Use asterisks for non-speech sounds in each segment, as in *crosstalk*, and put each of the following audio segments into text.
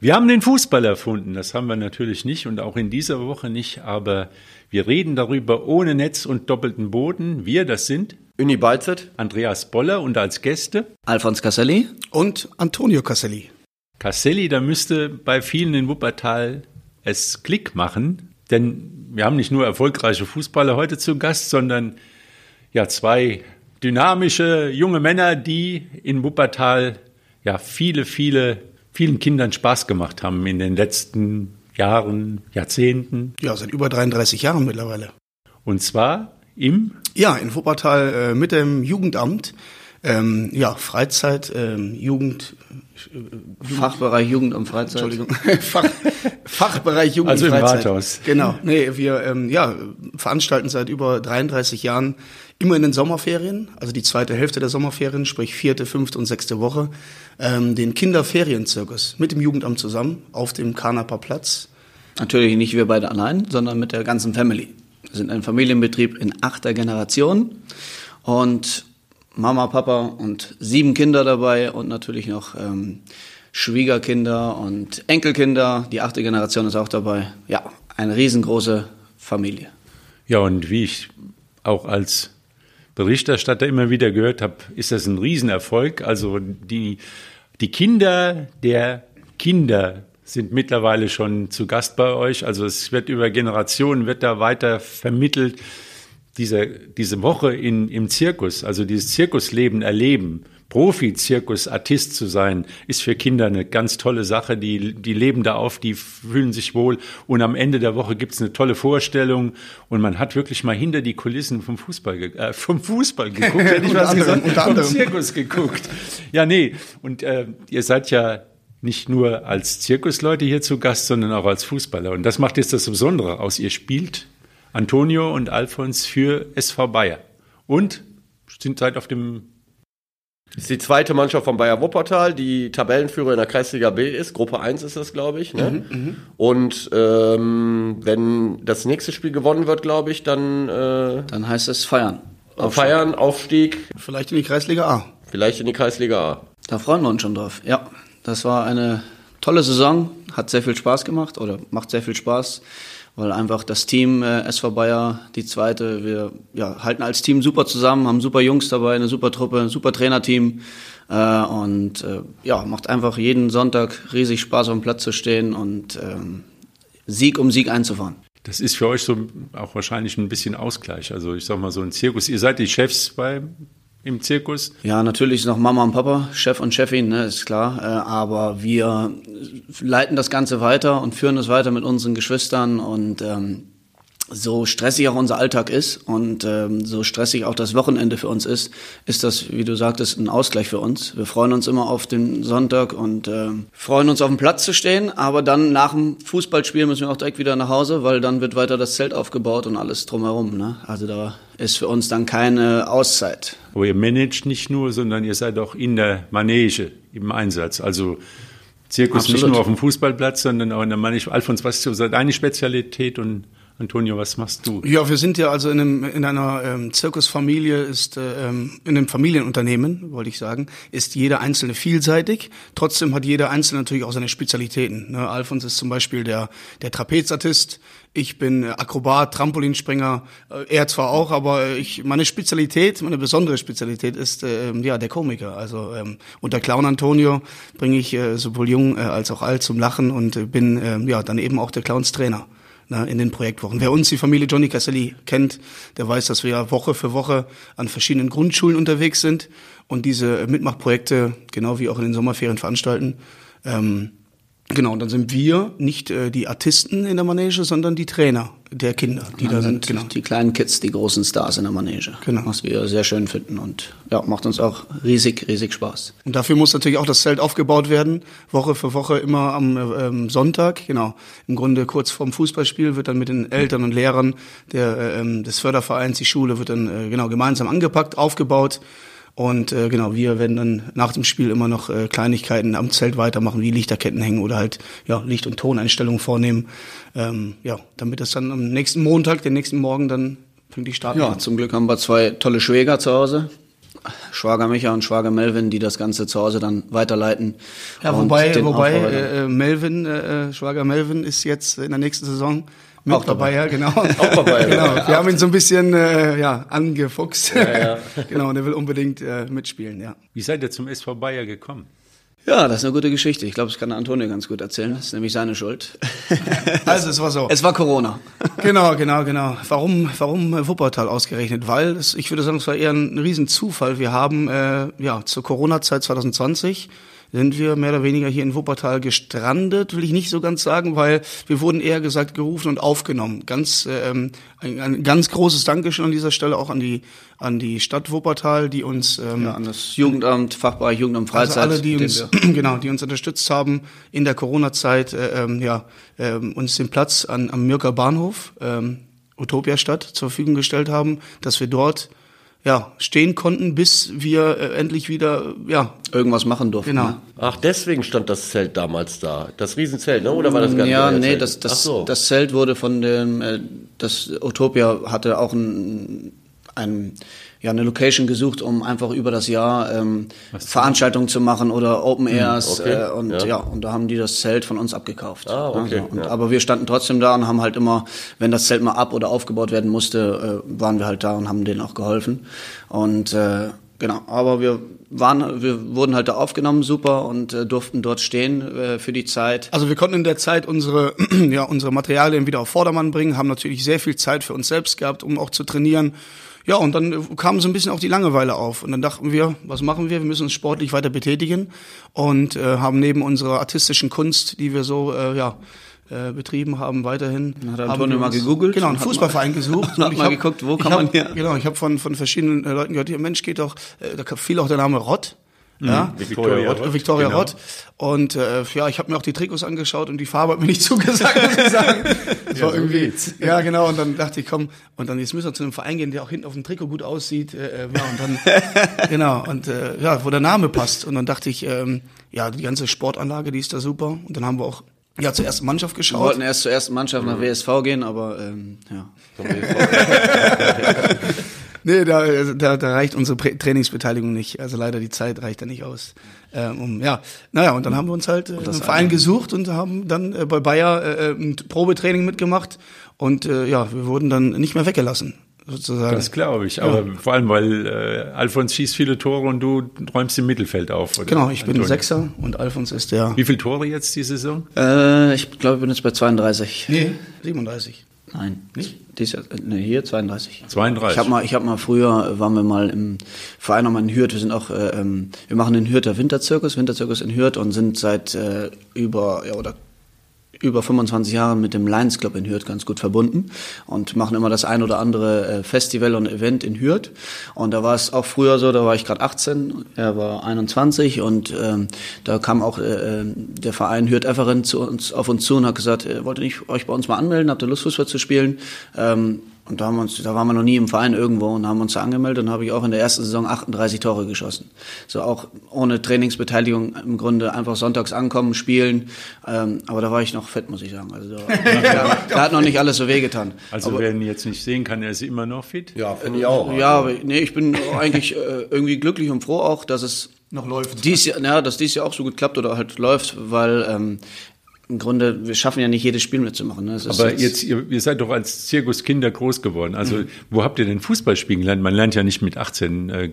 Wir haben den Fußball erfunden, das haben wir natürlich nicht und auch in dieser Woche nicht, aber wir reden darüber ohne Netz und doppelten Boden. Wir, das sind Uni Balzert, Andreas Boller und als Gäste Alfons Casselli und Antonio Casselli. Casselli, da müsste bei vielen in Wuppertal es Klick machen, denn wir haben nicht nur erfolgreiche Fußballer heute zu Gast, sondern ja zwei dynamische junge Männer, die in Wuppertal ja viele, viele vielen Kindern Spaß gemacht haben in den letzten Jahren, Jahrzehnten. Ja, seit über 33 Jahren mittlerweile. Und zwar im? Ja, in Wuppertal äh, mit dem Jugendamt. Ähm, ja, Freizeit, ähm, Jugend, äh, Fachbereich Jugend und Freizeit. Entschuldigung, *laughs* Fach, Fachbereich Jugend also und Freizeit. Also im Rathaus. Genau, nee, wir ähm, ja, veranstalten seit über 33 Jahren immer in den Sommerferien, also die zweite Hälfte der Sommerferien, sprich vierte, fünfte und sechste Woche, ähm, den Kinderferienzirkus mit dem Jugendamt zusammen auf dem Karnaper Platz. Natürlich nicht wir beide allein, sondern mit der ganzen Family. Wir sind ein Familienbetrieb in achter Generation und Mama, Papa und sieben Kinder dabei und natürlich noch ähm, Schwiegerkinder und Enkelkinder. Die achte Generation ist auch dabei. Ja, eine riesengroße Familie. Ja, und wie ich auch als Berichterstatter immer wieder gehört habe, ist das ein Riesenerfolg. Also die, die Kinder der Kinder sind mittlerweile schon zu Gast bei euch. Also es wird über Generationen, wird da weiter vermittelt. Diese, diese Woche in, im Zirkus, also dieses Zirkusleben erleben, Profi-Zirkusartist zu sein, ist für Kinder eine ganz tolle Sache. Die, die leben da auf, die fühlen sich wohl. Und am Ende der Woche gibt's eine tolle Vorstellung. Und man hat wirklich mal hinter die Kulissen vom Fußball, äh, vom Fußball geguckt, *laughs* hätte ich was anderem, gesagt, vom Zirkus geguckt. Ja, nee. Und äh, ihr seid ja nicht nur als Zirkusleute hier zu Gast, sondern auch als Fußballer. Und das macht jetzt das Besondere aus. Ihr spielt Antonio und Alfons für SV Bayer. Und sind seid auf dem das ist die zweite Mannschaft von Bayer Wuppertal, die Tabellenführer in der Kreisliga B ist. Gruppe 1 ist das, glaube ich. Ne? Mhm, und ähm, wenn das nächste Spiel gewonnen wird, glaube ich, dann... Äh, dann heißt es feiern. Aufstieg. Feiern, Aufstieg. Vielleicht in die Kreisliga A. Vielleicht in die Kreisliga A. Da freuen wir uns schon drauf. Ja, das war eine tolle Saison. Hat sehr viel Spaß gemacht oder macht sehr viel Spaß weil einfach das Team äh, SV Bayer, die zweite, wir ja, halten als Team super zusammen, haben super Jungs dabei, eine super Truppe, ein super Trainerteam äh, und äh, ja, macht einfach jeden Sonntag riesig Spaß, auf dem Platz zu stehen und ähm, Sieg um Sieg einzufahren. Das ist für euch so auch wahrscheinlich ein bisschen Ausgleich. Also ich sag mal so ein Zirkus. Ihr seid die Chefs bei im Zirkus? Ja, natürlich noch Mama und Papa, Chef und Chefin, ne, ist klar. Äh, aber wir leiten das Ganze weiter und führen es weiter mit unseren Geschwistern und ähm, so stressig auch unser Alltag ist und ähm, so stressig auch das Wochenende für uns ist, ist das, wie du sagtest, ein Ausgleich für uns. Wir freuen uns immer auf den Sonntag und äh, freuen uns auf dem Platz zu stehen, aber dann nach dem Fußballspiel müssen wir auch direkt wieder nach Hause, weil dann wird weiter das Zelt aufgebaut und alles drumherum. Ne? Also da ist für uns dann keine Auszeit. Aber ihr managt nicht nur, sondern ihr seid auch in der Manege im Einsatz. Also Zirkus Absolut. nicht nur auf dem Fußballplatz, sondern auch in der Manege. Alfons, was ist so deine Spezialität und Antonio, was machst du? Ja, wir sind ja also in, einem, in einer ähm, Zirkusfamilie, ist äh, ähm, in einem Familienunternehmen, wollte ich sagen, ist jeder Einzelne vielseitig. Trotzdem hat jeder Einzelne natürlich auch seine Spezialitäten. Ne? Alfons ist zum Beispiel der, der Trapezartist. Ich bin Akrobat, Trampolinspringer. Äh, er zwar auch, aber ich, meine Spezialität, meine besondere Spezialität ist äh, ja der Komiker. Also ähm, unter Clown Antonio bringe ich äh, sowohl jung äh, als auch alt zum Lachen und äh, bin äh, ja dann eben auch der Clowns Na, in den Projektwochen. Wer uns die Familie Johnny Casselli kennt, der weiß, dass wir ja Woche für Woche an verschiedenen Grundschulen unterwegs sind und diese Mitmachprojekte genau wie auch in den Sommerferien veranstalten. Ähm, Genau, und dann sind wir nicht äh, die Artisten in der Manege, sondern die Trainer der Kinder, die dann da sind. Genau. Die kleinen Kids, die großen Stars in der Manege. Genau. Was wir sehr schön finden und ja, macht uns auch riesig, riesig Spaß. Und dafür muss natürlich auch das Zelt aufgebaut werden, Woche für Woche immer am ähm, Sonntag. Genau. Im Grunde kurz vorm Fußballspiel wird dann mit den Eltern und Lehrern der, äh, ähm, des Fördervereins, die Schule wird dann äh, genau gemeinsam angepackt, aufgebaut und äh, genau, wir werden dann nach dem Spiel immer noch äh, Kleinigkeiten am Zelt weitermachen, wie Lichterketten hängen oder halt ja, Licht- und Toneinstellungen vornehmen. Ähm, ja, damit das dann am nächsten Montag, den nächsten Morgen dann pünktlich starten Ja, kann. zum Glück haben wir zwei tolle Schwäger zu Hause. Schwager Micha und Schwager Melvin, die das Ganze zu Hause dann weiterleiten. Ja, wobei, wobei äh, äh, Melvin, äh, äh, Schwager Melvin ist jetzt in der nächsten Saison mit Auch dabei. ja, genau. *laughs* Auch dabei, *laughs* genau. ja. Wir haben ihn so ein bisschen äh, ja, angefuchst. *laughs* genau, und er will unbedingt äh, mitspielen, ja. Wie seid ihr zum SV Bayer gekommen? Ja, das ist eine gute Geschichte. Ich glaube, das kann der Antonio ganz gut erzählen. Das ist nämlich seine Schuld. Also es war so. es war Corona. Genau, genau, genau. Warum, warum äh, Wuppertal ausgerechnet? Weil es, ich würde sagen, es war eher ein Riesenzufall. Wir haben äh, ja zur Corona-Zeit 2020 sind wir mehr oder weniger hier in Wuppertal gestrandet, will ich nicht so ganz sagen, weil wir wurden eher gesagt gerufen und aufgenommen. Ganz ähm, ein, ein ganz großes Dankeschön an dieser Stelle auch an die an die Stadt Wuppertal, die uns ähm, Ja, an das Jugendamt, Fachbereich Jugendamt also Freizeit. alle, die uns, *clears throat* genau, die uns unterstützt haben in der Corona-Zeit, äh, ähm, ja, ähm, uns den Platz an, am Mürker Bahnhof, ähm, Utopia-Stadt, zur Verfügung gestellt haben, dass wir dort ja, stehen konnten, bis wir äh, endlich wieder, ja, irgendwas machen durften. genau. ne? Ach, deswegen stand das Zelt damals da. Das Riesenzelt, ne? Oder war das gar nicht Ja, nee, Zelt? das, das, so. das Zelt wurde von dem, äh, das Utopia hatte auch ein, ein, ja, eine Location gesucht, um einfach über das Jahr ähm, Veranstaltungen zu machen oder Open Airs. okay, äh, und ja. ja. und da haben die das Zelt von uns abgekauft. Ah, okay, Also, und, ja. Aber wir standen trotzdem da und haben halt immer, wenn das Zelt mal ab oder aufgebaut werden musste, äh, waren wir halt da und haben denen auch geholfen. Und äh, genau, aber wir waren, wir wurden halt da aufgenommen, super, und äh, durften dort stehen äh, für die Zeit. Also wir konnten in der Zeit unsere, *clears throat* ja, unsere Materialien wieder auf Vordermann bringen, haben natürlich sehr viel Zeit für uns selbst gehabt, um auch zu trainieren. Ja, und dann kam so ein bisschen auch die Langeweile auf. Und dann dachten wir, was machen wir? Wir müssen uns sportlich weiter betätigen und äh, haben neben unserer artistischen Kunst, die wir so, äh, ja, äh, betrieben haben, weiterhin. Dann hat der haben wir mal gegoogelt Genau, und einen Fußballverein gesucht. *laughs* hat Und ich mal hab- geguckt, wo kann hab, man hier- Genau, ich habe von, von verschiedenen äh, Leuten gehört, hier, Mensch, geht doch, äh, da fiel auch der Name Rott. Ja, Victoria Rott. Victoria Genau. Rott. Und äh, ja, ich habe mir auch die Trikots angeschaut und die Farbe hat mir nicht *laughs* zugesagt, muss ich sagen. *laughs* Das war so irgendwie, geht's. *laughs* ja genau. Und dann dachte ich, komm, und dann jetzt müssen wir zu einem Verein gehen, der auch hinten auf dem Trikot gut aussieht. Äh, äh, ja, und dann, genau, und äh, ja, wo der Name passt. Und dann dachte ich, ähm, ja, die ganze Sportanlage, die ist da super. Und dann haben wir auch ja zur ersten Mannschaft Wir geschaut. wollten erst zur ersten Mannschaft nach WSV gehen, aber ähm, ja. Nee, da, da, da reicht unsere Trainingsbeteiligung nicht. Also leider die Zeit reicht da nicht aus. Ähm, um, ja, naja, und dann haben wir uns halt äh, einen Verein gesucht und haben dann äh, bei Bayer äh, ein Probetraining mitgemacht und äh, ja, wir wurden dann nicht mehr weggelassen, sozusagen. Das glaube ich. Aber vor allem, weil äh, Alfons schießt viele Tore und du räumst im Mittelfeld auf. Oder? genau, ich bin Antonio? Sechser und Alfons ist der. Wie viele Tore jetzt die Saison? Äh, ich glaube, ich bin jetzt bei 32. Nee, 37. Nein, nicht? Dies nee, hier 32. 32. Ich habe mal, ich habe mal früher äh, waren wir mal im Verein nochmal in Hürth. Wir sind auch, äh, ähm, wir machen den Hürther Winterzirkus, Winterzirkus in Hürth und sind seit äh, über ja oder über 25 Jahren mit dem Lions Club in Hürth ganz gut verbunden und machen immer das ein oder andere äh, Festival und Event in Hürth. Und da war es auch früher so, da war ich gerade 18, er war 21 und ähm, da kam auch äh, äh, der Verein Hürth Efferen zu uns auf uns zu und hat gesagt, äh, wollt ihr nicht euch bei uns mal anmelden, habt ihr Lust Fußball zu spielen? Ähm, und da, haben wir uns, da waren wir noch nie im Verein irgendwo und haben uns da angemeldet und habe ich auch in der ersten Saison 38 Tore geschossen. So auch ohne Trainingsbeteiligung im Grunde einfach sonntags ankommen, spielen. Ähm, aber da war ich noch fett, muss ich sagen. Also *laughs* da, da, da hat noch nicht alles so wehgetan. Also aber, wer ihn jetzt nicht sehen kann, er ist immer noch fit. Ja, finde ich auch. ja, aber nee, ich bin eigentlich äh, irgendwie glücklich und froh auch, dass es Noch läuft. dies Jahr, ja, dass dies Jahr auch so gut klappt oder halt läuft, weil ähm, im Grunde, wir schaffen ja nicht jedes Spiel mitzumachen. Ne? Aber jetzt, ihr, ihr seid doch als Zirkuskinder groß geworden. Also, wo habt ihr denn Fußball spielen gelernt? Man lernt ja nicht mit 18, äh,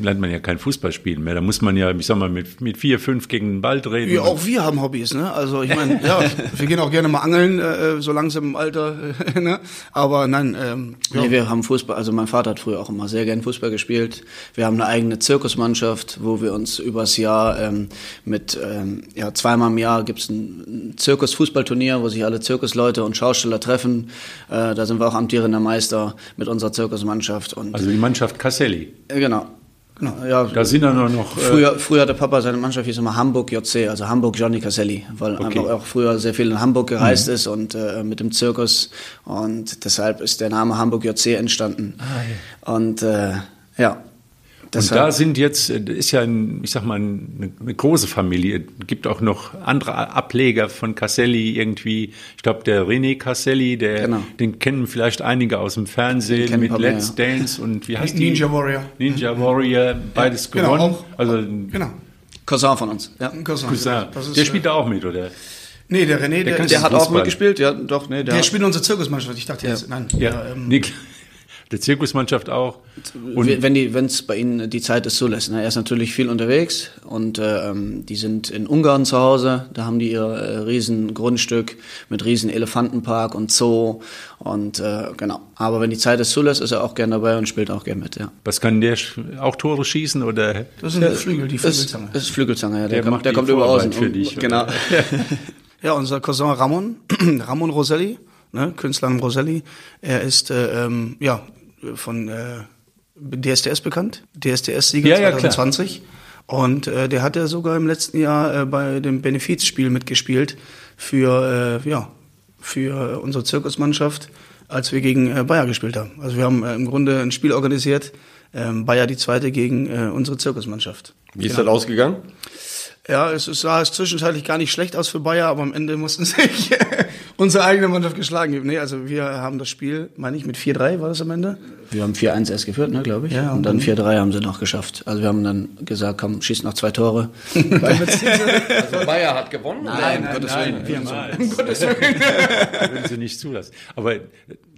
lernt man ja kein Fußball spielen mehr. Da muss man ja, ich sag mal, mit, mit vier, fünf gegen den Ball treten. Ja, auch wir haben Hobbys, ne? Also ich meine, ja, *laughs* wir gehen auch gerne mal angeln, äh, so langsam im Alter, äh, *laughs* ne? Aber nein, ähm, ja. Nee, wir haben Fußball, also mein Vater hat früher auch immer sehr gern Fußball gespielt. Wir haben eine eigene Zirkusmannschaft, wo wir uns übers Jahr ähm, mit, ähm, ja, zweimal im Jahr gibt's ein ein Zirkus-Fußballturnier, wo sich alle Zirkusleute und Schausteller treffen. Äh, da sind wir auch amtierender Meister mit unserer Zirkusmannschaft. Und, Also die Mannschaft Casselli. äh, genau. Genau ja, Da sind dann noch. Äh, Früher, früher hatte Papa seine Mannschaft hieß immer Hamburg JC, also Hamburg Johnny Caselli, weil einfach auch früher sehr viel in Hamburg gereist ist und äh, mit dem Zirkus und deshalb ist der Name Hamburg JC entstanden. Und äh, ja, Und da sind jetzt, äh, ist ja, ein, ich sag mal, eine, eine große Familie. Es gibt auch noch andere Ableger von Casselli irgendwie. Ich glaube, der René Casselli, der, Genau. den kennen vielleicht einige aus dem Fernsehen mit mehr, Let's ja. Dance und wie heißt die? Ninja Warrior. Ninja Warrior, beides genau, gewonnen. auch- also Genau. Cousin von uns. Ja. Cousin. Cousin. Das ist, Der spielt äh, da auch mit, oder? Nee, der René, der, der, Der hat auch Fußball. mitgespielt, ja, doch, nee, der, der spielt unsere Zirkusmannschaft. Ich dachte jetzt, nein. Ja, ähm, nee, der Zirkusmannschaft auch. Und Wenn- die, wenn es bei ihnen die Zeit es zulässt. Ne? Er ist natürlich viel unterwegs und äh, ähm, die sind in Ungarn zu Hause. Da haben die ihr äh, riesen Grundstück mit riesen Elefantenpark und Zoo und äh, genau. Aber wenn die Zeit es zulässt, ist er auch gern dabei und spielt auch gern mit. Ja. was kann der auch Tore schießen oder? das sind Flügel, die Das ist, Flügelzange. das ist Flügelzange, ja. Der, Der kommt, macht der die kommt über außen. für um- dich, Genau. *laughs* Ja, unser Cousin Ramon, *clears throat* Ramon Roselli, ne, Künstler Roselli, er ist äh, ähm, ja von äh, DSDS bekannt, DSDS-Sieger Ja, ja, klar. 2020. Und äh, der hat ja sogar im letzten Jahr äh, bei dem Benefizspiel mitgespielt für äh, ja für unsere Zirkusmannschaft, als wir gegen äh, Bayer gespielt haben. Also wir haben äh, im Grunde ein Spiel organisiert, ähm, Bayer die zweite gegen äh, unsere Zirkusmannschaft. Wie ist das ausgegangen? Ja, es, sah es zwischenzeitlich gar nicht schlecht aus für Bayer, aber am Ende mussten *laughs* sich unsere eigene Mannschaft geschlagen geben. Nee, also wir haben das Spiel, meine ich, mit 4-3 war das am Ende. Wir haben 4-1 erst geführt, ne, glaube ich. Ja, und und dann 4-3 haben sie noch geschafft. Also wir haben dann gesagt, komm, schieß noch zwei Tore. *laughs* Also Bayer hat gewonnen? Nein, um Gottes Willen. *laughs* Würden sie nicht zulassen. Aber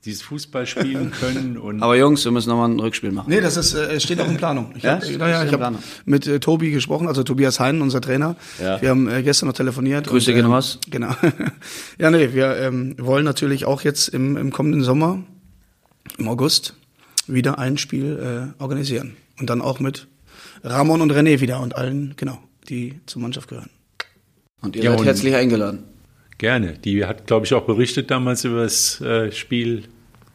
dieses Fußball spielen können und Aber Jungs, wir müssen nochmal ein Rückspiel machen. Nee, das ist, äh, steht auch in Planung. Ich Ja? hab, naja, in ich habe mit äh, Tobi gesprochen, also Tobias Heinen, unser Trainer. Ja. Wir haben äh, gestern noch telefoniert. Grüße und, gehen ähm, raus. Genau. *laughs* ja, nee, wir ähm, wollen natürlich auch jetzt im, im kommenden Sommer, im August, wieder ein Spiel äh, organisieren. Und dann auch mit Ramon und René wieder und allen, genau, die zur Mannschaft gehören. Und ihr Ja, seid und- herzlich eingeladen. gerne. Die hat, glaube ich, auch berichtet damals über das äh, Spiel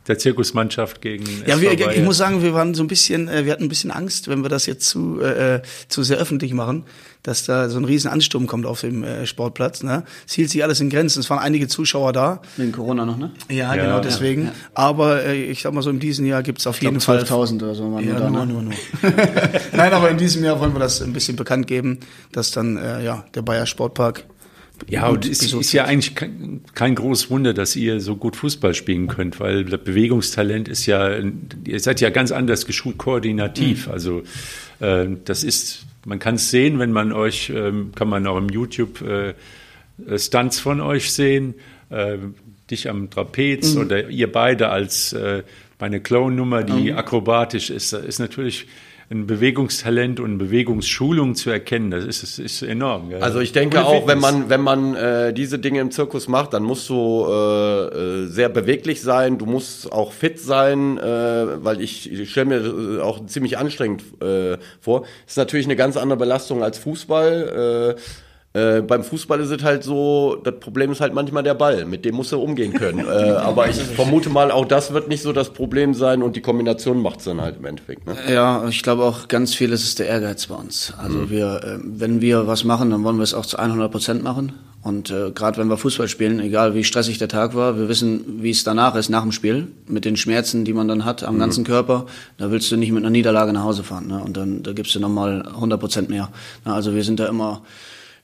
der Zirkusmannschaft gegen Ja, wir, ich muss sagen, wir waren so ein bisschen, äh, wir hatten ein bisschen Angst, wenn wir das jetzt zu, äh, äh, zu sehr öffentlich machen, dass da so ein riesen Ansturm kommt auf dem äh, Sportplatz. Ne? Es hielt sich alles in Grenzen. Es waren einige Zuschauer da. Wegen Corona noch, ne? Ja, Ja. genau deswegen. Ja. Aber äh, ich sag mal so, in diesem Jahr gibt's auf Ich jeden Fall 12.000 oder so waren Ja, nur da. nur, ne? nur, nur. *laughs* Nein, aber in diesem Jahr wollen wir das ein bisschen bekannt geben, dass dann äh, ja der Bayer Sportpark Ja, und es besucht ist ja eigentlich kein, kein großes Wunder, dass ihr so gut Fußball spielen könnt, weil das Bewegungstalent ist ja, ihr seid ja ganz anders geschult, koordinativ. Mhm. Also äh, das ist, man kann es sehen, wenn man euch, ähm, kann man auch im YouTube äh, Stunts von euch sehen, äh, dich am Trapez Mhm. oder ihr beide als äh, meine Clown-Nummer, die Mhm. akrobatisch ist, ist natürlich ein Bewegungstalent und Bewegungsschulung zu erkennen. Das ist, das ist enorm. gell? Also ich denke auch, wenn man wenn man äh, diese Dinge im Zirkus macht, dann musst du äh, äh, sehr beweglich sein. Du musst auch fit sein, äh, weil ich, ich stelle mir äh, auch ziemlich anstrengend äh, vor. Ist natürlich eine ganz andere Belastung als Fußball. Äh, äh, beim Fußball ist es halt so, das Problem ist halt manchmal der Ball, mit dem musst du umgehen können. äh, *laughs* aber ich vermute mal, auch das wird nicht so das Problem sein und die Kombination macht's dann halt im Endeffekt. Ne? Ja, ich glaube auch ganz viel ist es der Ehrgeiz bei uns. Also wir, äh, wenn wir was machen, dann wollen wir es auch zu 100 Prozent machen. Und äh, gerade wenn wir Fußball spielen, egal wie stressig der Tag war, wir wissen, wie es danach ist, nach dem Spiel, mit den Schmerzen, die man dann hat am ganzen Körper, da willst du nicht mit einer Niederlage nach Hause fahren. Ne? Und dann da gibst du nochmal 100 Prozent mehr. Na, also wir sind da immer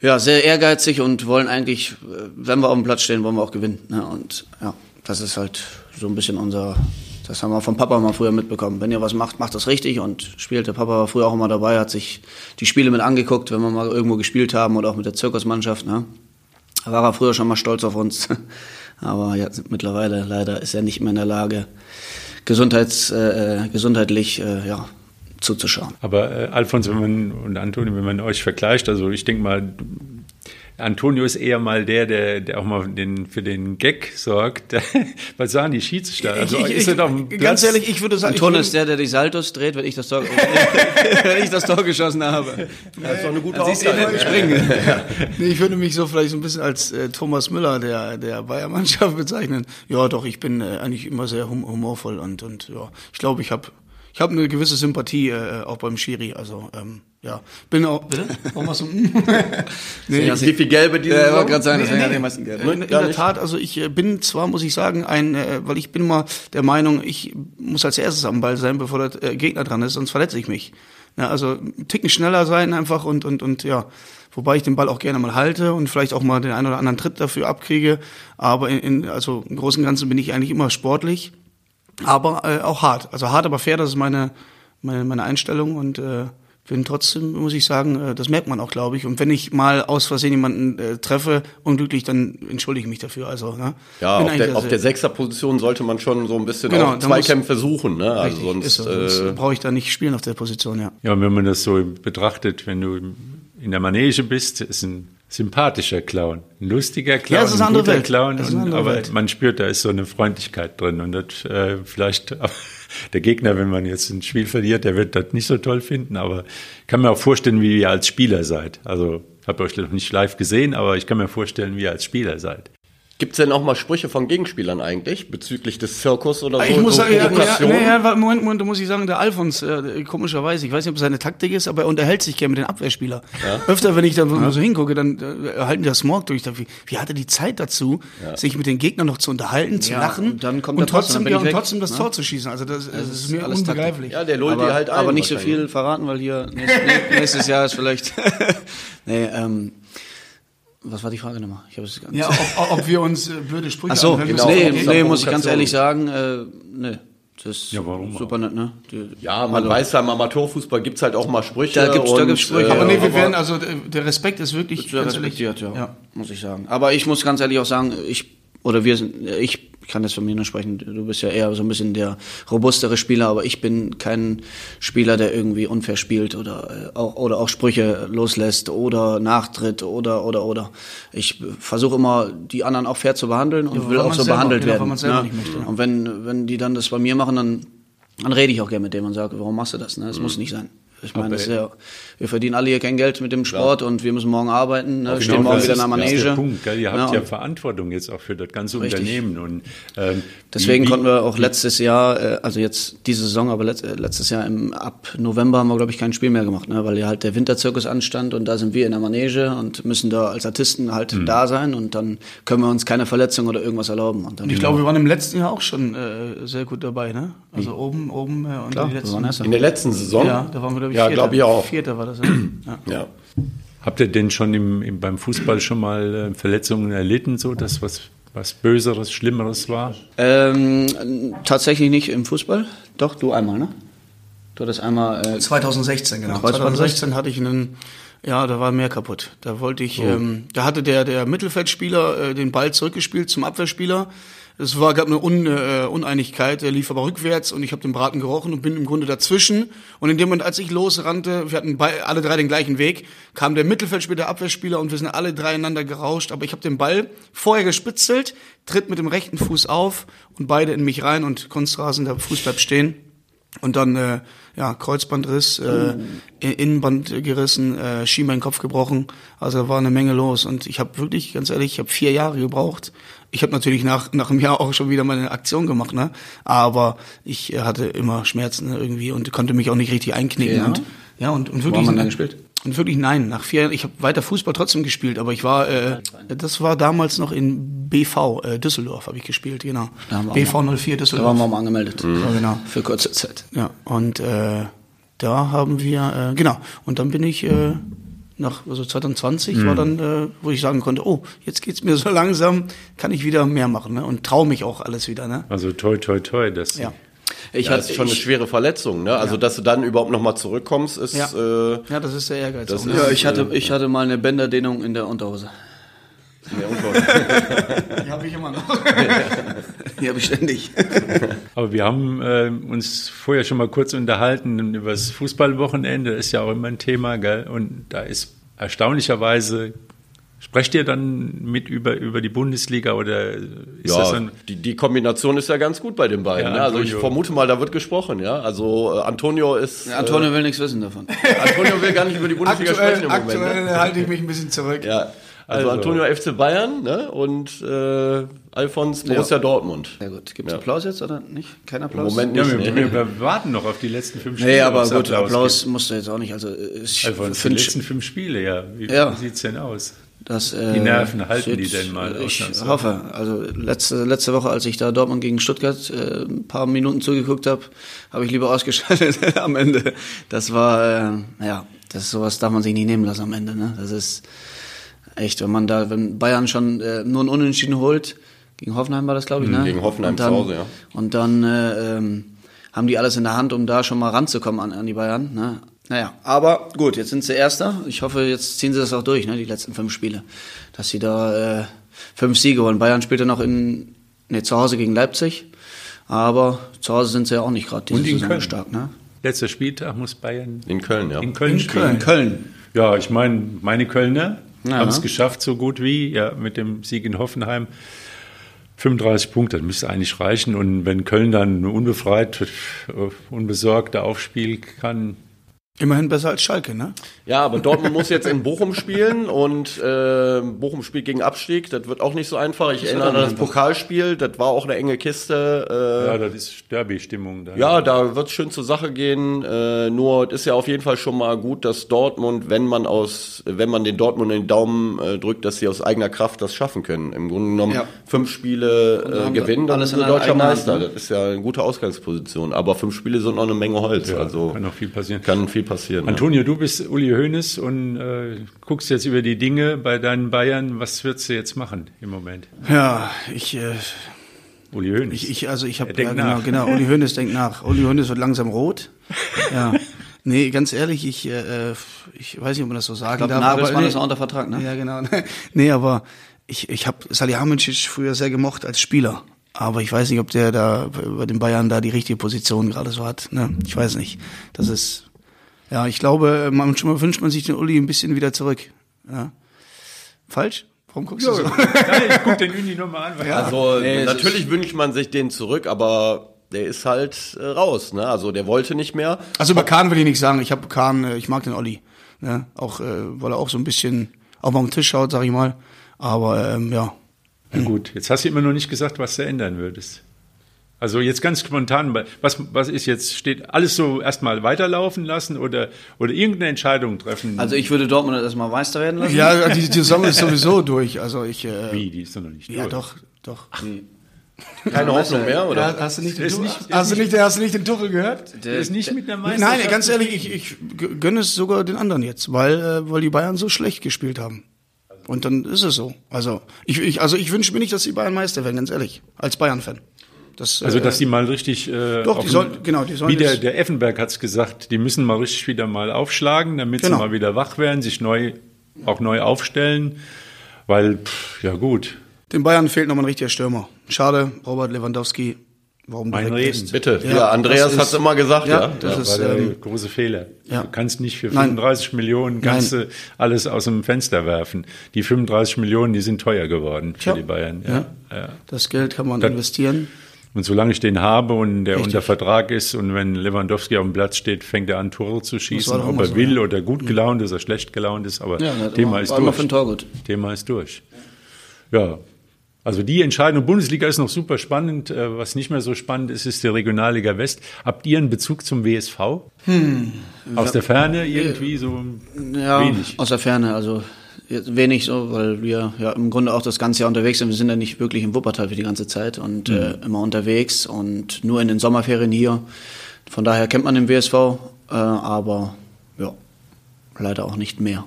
ja, sehr ehrgeizig und wollen eigentlich, äh, wenn wir auf dem Platz stehen, wollen wir auch gewinnen. Ne? Und ja, das ist halt so ein bisschen unser, das haben wir vom Papa mal früher mitbekommen. Wenn ihr was macht, macht das richtig und spielt. Der Papa war früher auch immer dabei, hat sich die Spiele mit angeguckt, wenn wir mal irgendwo gespielt haben oder auch mit der Zirkusmannschaft. Ne? Da war er früher schon mal stolz auf uns. *laughs* Aber jetzt mittlerweile leider ist er nicht mehr in der Lage, gesundheits, äh, gesundheitlich äh, ja, zuzuschauen. Aber äh, Alfons wenn man, und Antonio, wenn man euch vergleicht, also ich denke mal, Antonio ist eher mal der, der, der auch mal den, für den Gag sorgt. *laughs* Was sagen die Schiedsrichter? Also Ich- ich- ist er doch ein ganz ehrlich, ich würde sagen, ich Anton würde, ist der, der die Saltos dreht, wenn ich das Tor, *laughs* wenn ich das Tor geschossen habe. Das ist doch eine gute Aussage. springen. nee, ich würde mich so vielleicht so ein bisschen als äh, Thomas Müller der der Bayer-Mannschaft bezeichnen. Ja, doch, ich bin äh, eigentlich immer sehr hum humorvoll und und ja, ich glaube, ich habe ich habe eine gewisse Sympathie äh, auch beim Schiri. Also ähm, ja, bin auch. Bitte? Warum hast du? *laughs* nee, wie viel Gelbe Ja, ich Saison? wollte gerade sagen, deswegen hat er die meisten Geld. in, in der Tat, also ich äh, bin zwar, muss ich sagen, ein, äh, weil ich bin immer der Meinung, ich muss als erstes am Ball sein, bevor der äh, Gegner dran ist, sonst verletze ich mich. Ja, also einen Ticken schneller sein einfach und und und ja, wobei ich den Ball auch gerne mal halte und vielleicht auch mal den einen oder anderen Tritt dafür abkriege. Aber in, in also im Großen und Ganzen bin ich eigentlich immer sportlich, aber äh, auch hart. Also hart, aber fair, das ist meine meine, meine Einstellung und äh, bin trotzdem, muss ich sagen, äh, das merkt man auch, glaube ich. Und wenn ich mal aus Versehen jemanden äh, treffe, unglücklich, dann entschuldige ich mich dafür. Also, ne? Ja, Bin auf der, auf der Sechserposition sollte man schon so ein bisschen Genau, auch Zweikämpfe suchen, ne? Also Richtig, sonst, so. Sonst äh, brauche ich da nicht spielen auf der Position, ja. Ja, und wenn man das so betrachtet, wenn du in der Manege bist, ist ein sympathischer Clown, ein lustiger Clown, Ja, ist ein guter Welt. Clown, ist und, aber Welt. man spürt, da ist so eine Freundlichkeit drin und das äh, vielleicht *laughs* der Gegner, wenn man jetzt ein Spiel verliert, der wird das nicht so toll finden, aber ich kann mir auch vorstellen, wie ihr als Spieler seid. Also habe euch noch nicht live gesehen, aber ich kann mir vorstellen, wie ihr als Spieler seid. Gibt's denn auch mal Sprüche von Gegenspielern eigentlich bezüglich des Zirkus oder so? Ich muss so sagen, ja, ja, ja, Moment, Moment, da muss ich sagen, der Alfons, äh, komischerweise, ich weiß nicht, ob es seine Taktik ist, aber er unterhält sich gerne mit den Abwehrspielern. Öfter, wenn ich da mal so hingucke, dann äh, erhalten die das Smog durch. Wie, wie hat er die Zeit dazu, sich mit den Gegnern noch zu unterhalten, zu Ja, lachen und dann kommt und trotzdem, ja, ich und trotzdem das ne? Tor zu schießen? Also das, das ist mir alles Taktik. unbegreiflich. Ja, der lullt dir halt ein. aber nicht so viel verraten, weil hier *laughs* nächstes, nächstes Jahr ist vielleicht. *laughs* nee, ähm, was war die Frage nochmal? Ich habe es ganz. Ja, ob, ob wir uns äh, blöde Sprüche Ach so, genau. nee, nee, muss ich ganz ehrlich sagen, äh, nee. Das ist Ja, warum super nett, ne? Die, Ja, man weiß ja, im Amateurfußball gibt's halt auch mal Sprüche. Da gibt's- da und, gibt's Sprüche. Aber nee, wir aber- werden, also der der Respekt ist wirklich sehr ganz ehrlich, respektiert, ja, ja. muss ich sagen. Aber ich muss ganz ehrlich auch sagen, ich oder wir sind, ich kann das von mir nur sprechen. Du bist ja eher so ein bisschen der robustere Spieler, aber ich bin kein Spieler, der irgendwie unfair spielt oder äh, auch oder auch Sprüche loslässt oder nachtritt oder oder oder. Ich versuche immer die anderen auch fair zu behandeln und Ja, will auch so selber- behandelt genau, werden. selber ne? ja. Und wenn wenn die dann das bei mir machen, dann dann rede ich auch gerne mit dem und sage, warum machst du das? Ne? Das muss nicht sein. Ich meine, das ist ja, wir verdienen alle hier kein Geld mit dem Sport und wir müssen morgen arbeiten, ne? stehen morgen wieder ist, in der das ist Manege. der Punkt, gell? Ihr habt Ja, ja, Verantwortung jetzt auch für das ganze Richtig. Unternehmen. Und, ähm, Deswegen wie- konnten wir auch letztes Jahr, äh, also jetzt diese Saison, aber letzt, äh, letztes Jahr im, ab November haben wir, glaube ich, kein Spiel mehr gemacht, ne? weil ja halt der Winterzirkus anstand und da sind wir in der Manege und müssen da als Artisten halt Mhm. da sein und dann können wir uns keine Verletzung oder irgendwas erlauben. Und dann Und ich glaube, wir waren im letzten Jahr auch schon äh, sehr gut dabei, ne? Also oben, oben äh, und klar, die letzten. In der letzten Saison? Ja, da waren wir, glaube ich, Ja, Vierter. glaube ich auch. Vierter war das, ne? *clears throat* ja. Ja. Habt ihr denn schon im, im, beim Fußball schon mal äh, Verletzungen erlitten, so dass was, was Böseres, Schlimmeres war? Ähm, tatsächlich nicht im Fußball. Doch, du einmal, ne? Du hattest einmal. Äh, 2016, genau. Kreuzbandriss? 2016 hatte ich einen, ja, da war mehr kaputt. Da wollte ich, ähm, da hatte der, der Mittelfeldspieler äh, den Ball zurückgespielt zum Abwehrspieler. Es war, gab eine Un, äh, Uneinigkeit, der lief aber rückwärts und ich habe den Braten gerochen und bin im Grunde dazwischen. Und in dem Moment, als ich losrannte, wir hatten bei, alle drei den gleichen Weg, kam der Mittelfeldspieler, der Abwehrspieler und wir sind alle drei einander gerauscht. Aber ich habe den Ball vorher gespitzelt, tritt mit dem rechten Fuß auf und beide in mich rein und Kunstrasen, der Fuß bleibt stehen. Und dann, äh, ja, Kreuzbandriss, äh, Innenband gerissen, äh, Schienbeinkopf gebrochen. Also da war eine Menge los. Und ich habe wirklich, ganz ehrlich, ich habe vier Jahre gebraucht. Ich habe natürlich nach, *laughs* nach einem Jahr auch schon wieder meine Aktion gemacht, ne? Aber ich äh, hatte immer Schmerzen irgendwie und konnte mich auch nicht richtig einknicken. Vier Und, ja, und, und Wo wirklich. haben wir dann gespielt? Und wirklich nein, nach vier Jahren, ich habe weiter Fußball trotzdem gespielt, aber ich war, äh, das war damals noch in BV, äh, Düsseldorf habe ich gespielt, genau. Da auch BV mal- 04 da Düsseldorf. waren wir mal angemeldet. Ja, genau. Für kurze Zeit. Ja, und äh, da haben wir, äh, genau, und dann bin ich äh, nach also 2020 war dann, äh, wo ich sagen konnte, oh, jetzt geht's mir so *laughs* langsam, kann ich wieder mehr machen, ne? Und traue mich auch alles wieder, ne? Also toi, toi, toi. Das, Ja. Ich Ja, hatte das ist schon eine ich, schwere Verletzung, ne? Also, dass du dann überhaupt nochmal zurückkommst, ist, Ja. äh, Ja, das ist der Ehrgeiz. Das auch, ne? ist- ja, ich hatte, ich hatte mal eine Bänderdehnung in der Unterhose. ja, unglaublich. Die habe ich immer noch. *laughs* Die habe ich ständig. *laughs* Aber wir haben äh, uns vorher schon mal kurz unterhalten über das Fußballwochenende, ist ja auch immer ein Thema, gell? Und da ist erstaunlicherweise, sprecht ihr dann mit über, über die Bundesliga oder ist das ja, dann. die, die Kombination ist ja ganz gut bei den beiden. Ja, ne? Also ich Antonio. vermute mal, da wird gesprochen, ja. Also äh, Antonio ist. Antonio will nichts wissen davon. Äh, *laughs* Antonio will gar nicht über die Bundesliga Aktuell, sprechen im Moment. aktuell Ne? halte ich mich ein bisschen zurück. Ja. Also, Also- Antonio FC Bayern ne? und äh, Alfons Borussia Dortmund. Ja gut, gibt es Ja. Applaus jetzt oder nicht? Kein Im Applaus? Moment Ja, nicht. wir, ne? wir warten noch auf die letzten fünf Nee, aber gut, Applaus, gibt. musst du jetzt auch nicht. Also ich Also die letzten fünf Spiele, ja. Wie, Ja. wie sieht's denn aus? Das, äh, Die Nerven halten die sieht- denn mal Ich ausnahmsweise? hoffe. Also letzte, letzte Woche, als ich da Dortmund gegen Stuttgart äh, ein paar Minuten zugeguckt habe, habe ich lieber ausgeschaltet *laughs* am Ende. Das war, äh, ja, das sowas darf man sich nicht nehmen lassen am Ende. Ne? Das ist echt, wenn man da, wenn Bayern schon äh, nur ein Unentschieden holt, gegen Hoffenheim war das, glaube ich, ne? Mhm, gegen Hoffenheim und dann, zu Hause, ja. Und dann äh, ähm, haben die alles in der Hand, um da schon mal ranzukommen an, an die Bayern. Ne? Naja, aber gut, jetzt sind sie Erster. Ich hoffe, jetzt ziehen sie das auch durch, ne, die letzten fünf Spiele. Dass sie da äh, fünf Siege holen. Bayern spielt ja noch in, ne, zu Hause gegen Leipzig. Aber zu Hause sind sie ja auch nicht gerade diese Und in Saison Köln. stark. Ne? Letzter Spieltag muss Bayern In Köln, ja. in Köln In spielen. Köln. Ja, ich meine, meine Kölner Ja. haben es geschafft, so gut wie, ja, mit dem Sieg in Hoffenheim. 35 Punkte, das müsste eigentlich reichen. Und wenn Köln dann unbefreit, äh, unbesorgt da aufspielen kann, Immerhin besser als Schalke, ne? Ja, aber Dortmund muss jetzt in Bochum spielen und äh, Bochum spielt gegen Abstieg. Das wird auch nicht so einfach. Ich erinnere an das Pokalspiel, das war auch eine enge Kiste. Äh, ja, das ist Derby-Stimmung da. Ja, da wird's schön zur Sache gehen. Äh, nur es ist ja auf jeden Fall schon mal gut, dass Dortmund, wenn man aus, wenn man den Dortmund in den Daumen äh, drückt, dass sie aus eigener Kraft das schaffen können. Im Grunde genommen Ja. fünf Spiele äh, gewinnen, dann sind sie deutscher eigenen Hand, Meister. ne? Das ist ja eine gute Ausgangsposition. Aber fünf Spiele sind noch eine Menge Holz. Ja, also kann noch viel passieren. kann viel passieren. Antonio, du bist Uli Hoeneß und äh, guckst jetzt über die Dinge bei deinen Bayern. Was würdest du jetzt machen im Moment? Ja, ich, äh, Uli Hoeneß. ich, ich also ich habe ja, genau, genau. Uli *laughs* Hoeneß denkt nach. Uli Hoeneß wird langsam rot. Ja. *laughs* Nee, ganz ehrlich, ich, äh, ich weiß nicht, ob man das so sagen Ich glaube, darf. Nagelsmann nee, ist noch unter Vertrag, ne? Ja, genau. *laughs* Nee, aber ich, ich habe Salihamidzic früher sehr gemocht als Spieler. Aber ich weiß nicht, ob der da bei den Bayern da die richtige Position gerade so hat. Ne? Ich weiß nicht. Das ist, ja, ich glaube, manchmal wünscht man sich den Uli ein bisschen wieder zurück. Ja. Falsch? Warum guckst du so? *laughs* Nein, ich guck den Uni nochmal an. weil- Also Nee, es natürlich wünscht man sich den zurück, aber der ist halt äh, raus. Ne? Also der wollte nicht mehr. Also über Kahn will ich nichts sagen. Ich habe Kahn, äh, ich mag den Olli. Ne? Auch, äh, weil er auch so ein bisschen auf dem Tisch schaut, sag ich mal. Aber ähm, ja, Na gut, jetzt hast du immer noch nicht gesagt, was du ändern würdest. Also jetzt ganz spontan, was, was ist jetzt, steht alles so erstmal weiterlaufen lassen oder, oder irgendeine Entscheidung treffen? Also ich würde Dortmund erstmal Meister werden lassen. ja, die, die Saison ist sowieso durch. Also ich, äh, Wie, die ist doch noch nicht ja durch. doch, doch. Keine Hoffnung mehr, oder? Ja, hast du nicht, den, ist Tuchel- nicht- hast, du nicht, hast du nicht den Tuchel gehört? Der ist nicht mit einer Meisterschaft. Nein, ganz ehrlich, ich, ich gönne es sogar den anderen jetzt, weil, äh, weil die Bayern so schlecht gespielt haben. Und dann ist es so. Also ich, ich, also ich wünsche mir nicht, dass die Bayern Meister werden, ganz ehrlich, als Bayern-Fan. Das, Also, äh, dass die mal richtig. Äh, Doch, die sollen- genau, die sollen Wie der, der Effenberg hat es gesagt, die müssen mal richtig wieder mal aufschlagen, damit Genau. sie mal wieder wach werden, sich neu, auch neu aufstellen. Weil, pff, ja gut, Den Bayern fehlt nochmal ein richtiger Stürmer. Schade, Robert Lewandowski. Warum Mein Reden. ist. Bitte. Ja, Ja, Andreas das hat's ist- immer gesagt, ja. Ja, das ja. ist, war der ähm, große Fehler. ja. Du kannst nicht für Nein. 35 Millionen ganze alles aus dem Fenster werfen. Die 35 Millionen, die sind teuer geworden für die Bayern. Ja. Ja. Ja. Das Geld kann man Das- investieren. Und solange ich den habe und der Richtig. unter Vertrag ist und wenn Lewandowski auf dem Platz steht, fängt er an, Tore zu schießen, ob er so, will ja. oder gut gelaunt ist oder schlecht gelaunt ist, aber Ja, hat Thema ist durch. Thema ist durch. Ja, also die Entscheidung, Bundesliga ist noch super spannend. Äh, Was nicht mehr so spannend ist, ist die Regionalliga West. Habt ihr einen Bezug zum WSV? Aus der Ferne irgendwie so Ja, wenig. aus der Ferne, also jetzt wenig so, weil wir ja im Grunde auch das ganze Jahr unterwegs sind. Wir sind ja nicht wirklich im Wuppertal für die ganze Zeit und Mhm. äh, immer unterwegs und nur in den Sommerferien hier. Von daher kennt man den WSV, äh, aber ja, leider auch nicht mehr.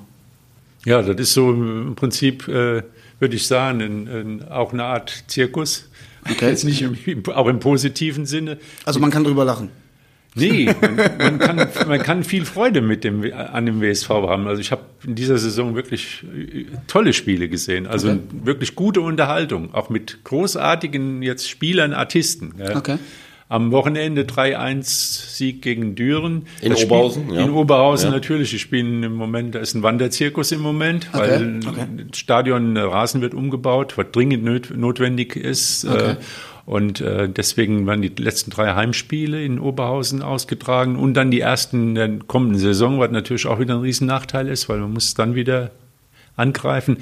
Ja, das ist so im Prinzip, äh, würde ich sagen, ein, ein, auch eine Art Zirkus. Okay. Jetzt nicht im, auch im positiven Sinne. Also man kann drüber lachen. Nee, man, man, kann, man kann viel Freude mit dem, an dem WSV haben. Also ich habe in dieser Saison wirklich äh, tolle Spiele gesehen. Also Okay. wirklich gute Unterhaltung, auch mit großartigen jetzt Spielern, Artisten. Ja. Okay. Am Wochenende 3-1 Sieg gegen Düren. In Das Oberhausen, Spiel, ja. In Oberhausen Ja. natürlich. Die spielen im Moment, da ist ein Wanderzirkus im Moment, Okay, weil okay. das Stadion äh, Rasen wird umgebaut, was dringend nöt, notwendig ist. Okay. Äh, und äh, deswegen waren die letzten drei Heimspiele in Oberhausen ausgetragen und dann die ersten der kommenden Saison, was natürlich auch wieder ein Riesennachteil ist, weil man muss dann wieder angreifen.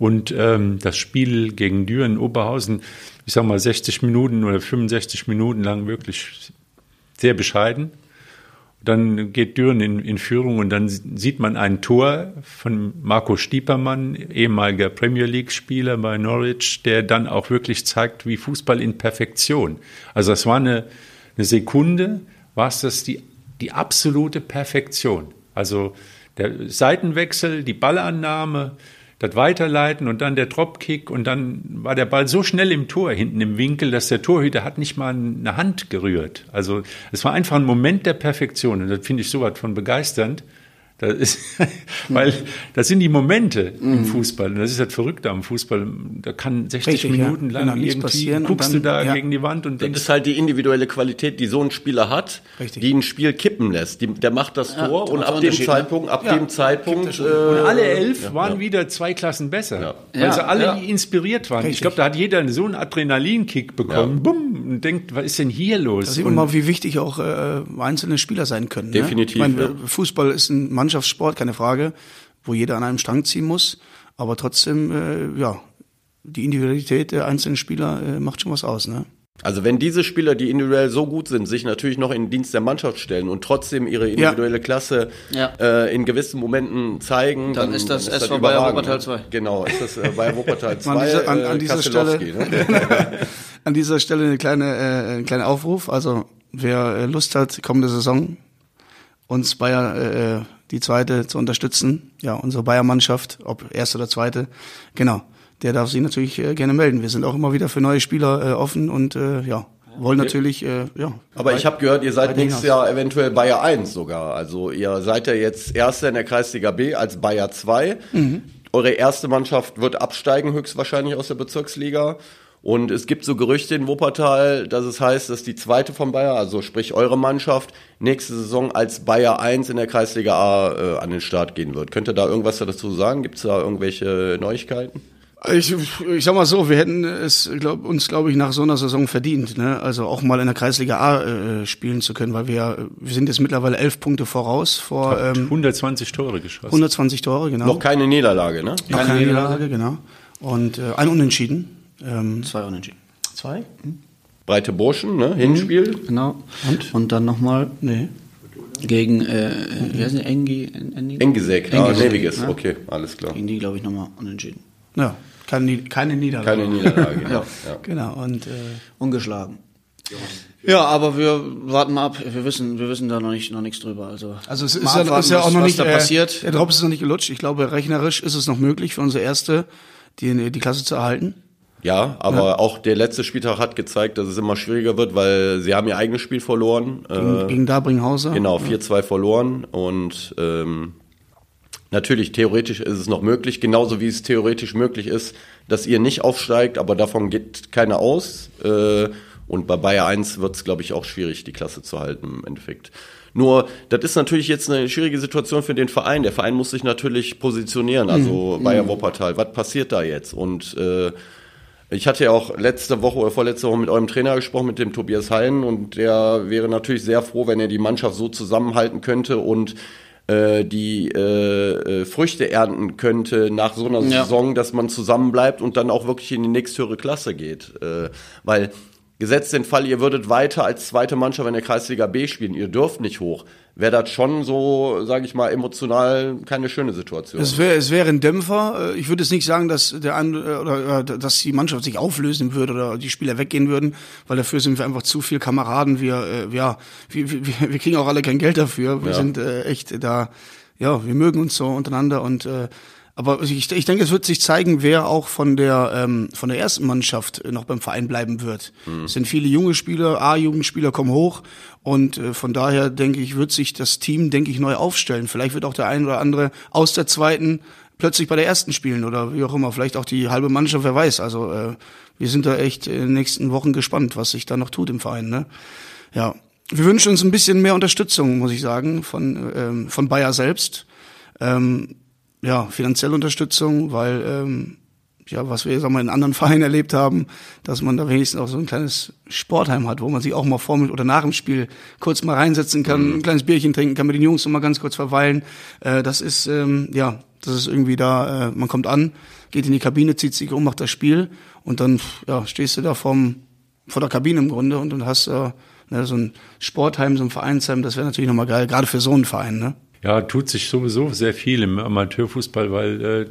Und ähm, das Spiel gegen Düren Oberhausen, ich sag mal 60 Minuten oder 65 Minuten lang wirklich sehr bescheiden. Dann geht Düren in, in Führung und dann sieht man ein Tor von Marco Stiepermann, ehemaliger Premier League-Spieler bei Norwich, der dann auch wirklich zeigt, wie Fußball in Perfektion. Also das war eine, eine Sekunde, war es das die, die absolute Perfektion. Also der Seitenwechsel, die Ballannahme, das Weiterleiten und dann der Dropkick und dann war der Ball so schnell im Tor hinten im Winkel, dass der Torhüter hat nicht mal eine Hand gerührt. Also es war einfach ein Moment der Perfektion und das finde ich so was von begeisternd. Das ist, *laughs* weil das sind die Momente im Mhm. Fußball. Und das ist das Verrückte am Fußball. Da kann 60 Richtig, ja. Minuten lang Genau, nichts irgendwie passieren und guckst dann- du da ja. gegen die Wand und Das denkst, ist halt die individuelle Qualität, die so ein Spieler hat, Richtig. die ein Spiel kippen lässt. Die, der macht das Ja, Tor und ab so dem ne? Zeitpunkt, ab Ja, dem Zeitpunkt, Und äh, alle elf waren wieder zwei Klassen besser, Ja. weil Ja, sie alle ja. inspiriert waren. Ich Richtig. glaube, da hat jeder so einen Adrenalinkick bekommen, bumm, und denkt, was ist denn hier los? Da sieht Und man mal, wie wichtig auch äh, einzelne Spieler sein können. Definitiv, Ne? Ich meine, ja. Fußball ist ein Mannschaftssport, keine Frage, wo jeder an einem Strang ziehen muss. Aber trotzdem, äh, ja, die Individualität der einzelnen Spieler äh, macht schon was aus. Ne? Also wenn diese Spieler, die individuell so gut sind, sich natürlich noch in den Dienst der Mannschaft stellen und trotzdem ihre individuelle Klasse Ja. äh, in gewissen Momenten zeigen, Dann ist das SV Bayer überragend, Wuppertal ne? 2. Genau, ist das äh, Bayer Wuppertal 2, *laughs* An dieser- an- an äh, dieser Kasselowski, ne? *laughs* An dieser Stelle eine kleine, äh, ein kleiner Aufruf. Also wer äh, Lust hat, kommende Saison uns Bayer äh, die zweite zu unterstützen, ja, unsere Bayer-Mannschaft, ob erste oder zweite, genau, der darf sich natürlich äh, gerne melden. Wir sind auch immer wieder für neue Spieler äh, offen und äh, ja, wollen natürlich, äh, ja. Aber ich habe gehört, ihr seid nächstes. Jahr eventuell Bayer 1 sogar. Also ihr seid ja jetzt Erster in der Kreisliga B als Bayer 2. Mhm. Eure erste Mannschaft wird absteigen, höchstwahrscheinlich aus der Bezirksliga. Und es gibt so Gerüchte in Wuppertal, dass es heißt, dass die zweite von Bayer, also sprich eure Mannschaft, nächste Saison als Bayer 1 in der Kreisliga A äh, an den Start gehen wird. Könnt ihr da irgendwas dazu sagen? Gibt es da irgendwelche Neuigkeiten? Ich, ich sag mal so, wir hätten es glaub, uns, glaube ich, nach so einer Saison verdient, ne? also auch mal in der Kreisliga A äh, spielen zu können, weil wir, wir sind jetzt mittlerweile elf Punkte voraus vor ähm, 120 Tore geschossen. 120 Tore, genau. Noch keine Niederlage, ne? Noch keine Niederlage, genau. Und äh, ein Unentschieden. Ähm, Zwei Unentschieden. zwei? Breite Burschen, ne? Hinspiel. Genau. Und? dann nochmal Nee. gegen, äh, wie heißt die, Engi? Engi? Engesek, ah, Neviges, ne? okay, alles klar. Gegen die, glaube ich, nochmal unentschieden. Ja, keine, keine Niederlage. Keine Niederlage. *laughs* Ja. ja. Genau, und äh, Ungeschlagen. Ja, aber wir warten mal ab. Wir wissen, wir wissen da noch nicht, noch nichts drüber. Also, also es ist ja, abwarten, ist ja auch noch was nicht da äh, passiert. Der Drops ist noch nicht gelutscht. Ich glaube, rechnerisch ist es noch möglich für unsere erste, die, die Klasse zu erhalten. Ja, aber auch der letzte Spieltag hat gezeigt, dass es immer schwieriger wird, weil sie haben ihr eigenes Spiel verloren. Gegen, Äh, gegen Dabringhauser. genau, 4-2 verloren und ähm, natürlich, theoretisch ist es noch möglich, genauso wie es theoretisch möglich ist, dass ihr nicht aufsteigt, aber davon geht keiner aus. Äh, und bei Bayer 1 wird es, glaube ich, auch schwierig, die Klasse zu halten im Endeffekt. Nur, das ist natürlich jetzt eine schwierige Situation für den Verein. Der Verein muss sich natürlich positionieren, also Bayer Wuppertal. Was passiert da jetzt? Und äh, ich hatte ja auch letzte Woche oder vorletzte Woche mit eurem Trainer gesprochen, mit dem Tobias Hein, und der wäre natürlich sehr froh, wenn er die Mannschaft so zusammenhalten könnte und äh, die äh, äh, Früchte ernten könnte nach so einer Ja. Saison, dass man zusammenbleibt und dann auch wirklich in die nächsthöhere Klasse geht. Äh, weil gesetzt den Fall, ihr würdet weiter als zweite Mannschaft in der Kreisliga B spielen, ihr dürft nicht hoch, wäre das schon so, sage ich mal, emotional keine schöne Situation. Es wäre es wäre ein Dämpfer. Äh, Ich würde jetzt nicht sagen, dass der ein, äh, oder äh, dass die Mannschaft sich auflösen würde oder die Spieler weggehen würden, weil dafür sind wir einfach zu viel Kameraden. Wir äh, ja, wir, wir, wir kriegen auch alle kein Geld dafür. Wir Ja. sind äh, echt da. Ja, wir mögen uns so untereinander und äh, aber ich, ich denke, es wird sich zeigen, wer auch von der ähm, von der ersten Mannschaft noch beim Verein bleiben wird. Es sind viele junge Spieler, A-Jugendspieler kommen hoch und äh, von daher denke ich, wird sich das Team, denke ich, neu aufstellen. Vielleicht wird auch der ein oder andere aus der zweiten plötzlich bei der ersten spielen oder wie auch immer. Vielleicht auch die halbe Mannschaft, wer weiß. Also äh, wir sind da echt in den nächsten Wochen gespannt, was sich da noch tut im Verein. Ne? Ja, wir wünschen uns ein bisschen mehr Unterstützung, muss ich sagen, von ähm, von Bayer selbst. Ähm, ja, finanzielle Unterstützung, weil ähm, ja, was wir sagen wir, in anderen *laughs* Vereinen erlebt haben, dass man da wenigstens auch so ein kleines Sportheim hat, wo man sich auch mal vor oder nach dem Spiel kurz mal reinsetzen kann, mhm. ein kleines Bierchen trinken kann, mit den Jungs noch mal ganz kurz verweilen. Äh, das ist, ähm, ja, das ist irgendwie da, äh, man kommt an, geht in die Kabine, zieht sich um, macht das Spiel und dann ja, stehst du da vom, vor der Kabine im Grunde und dann hast äh, ne, so ein Sportheim, so ein Vereinsheim, das wäre natürlich nochmal geil, gerade für so einen Verein. Ne? Ja, tut sich sowieso sehr viel im Amateurfußball, weil äh,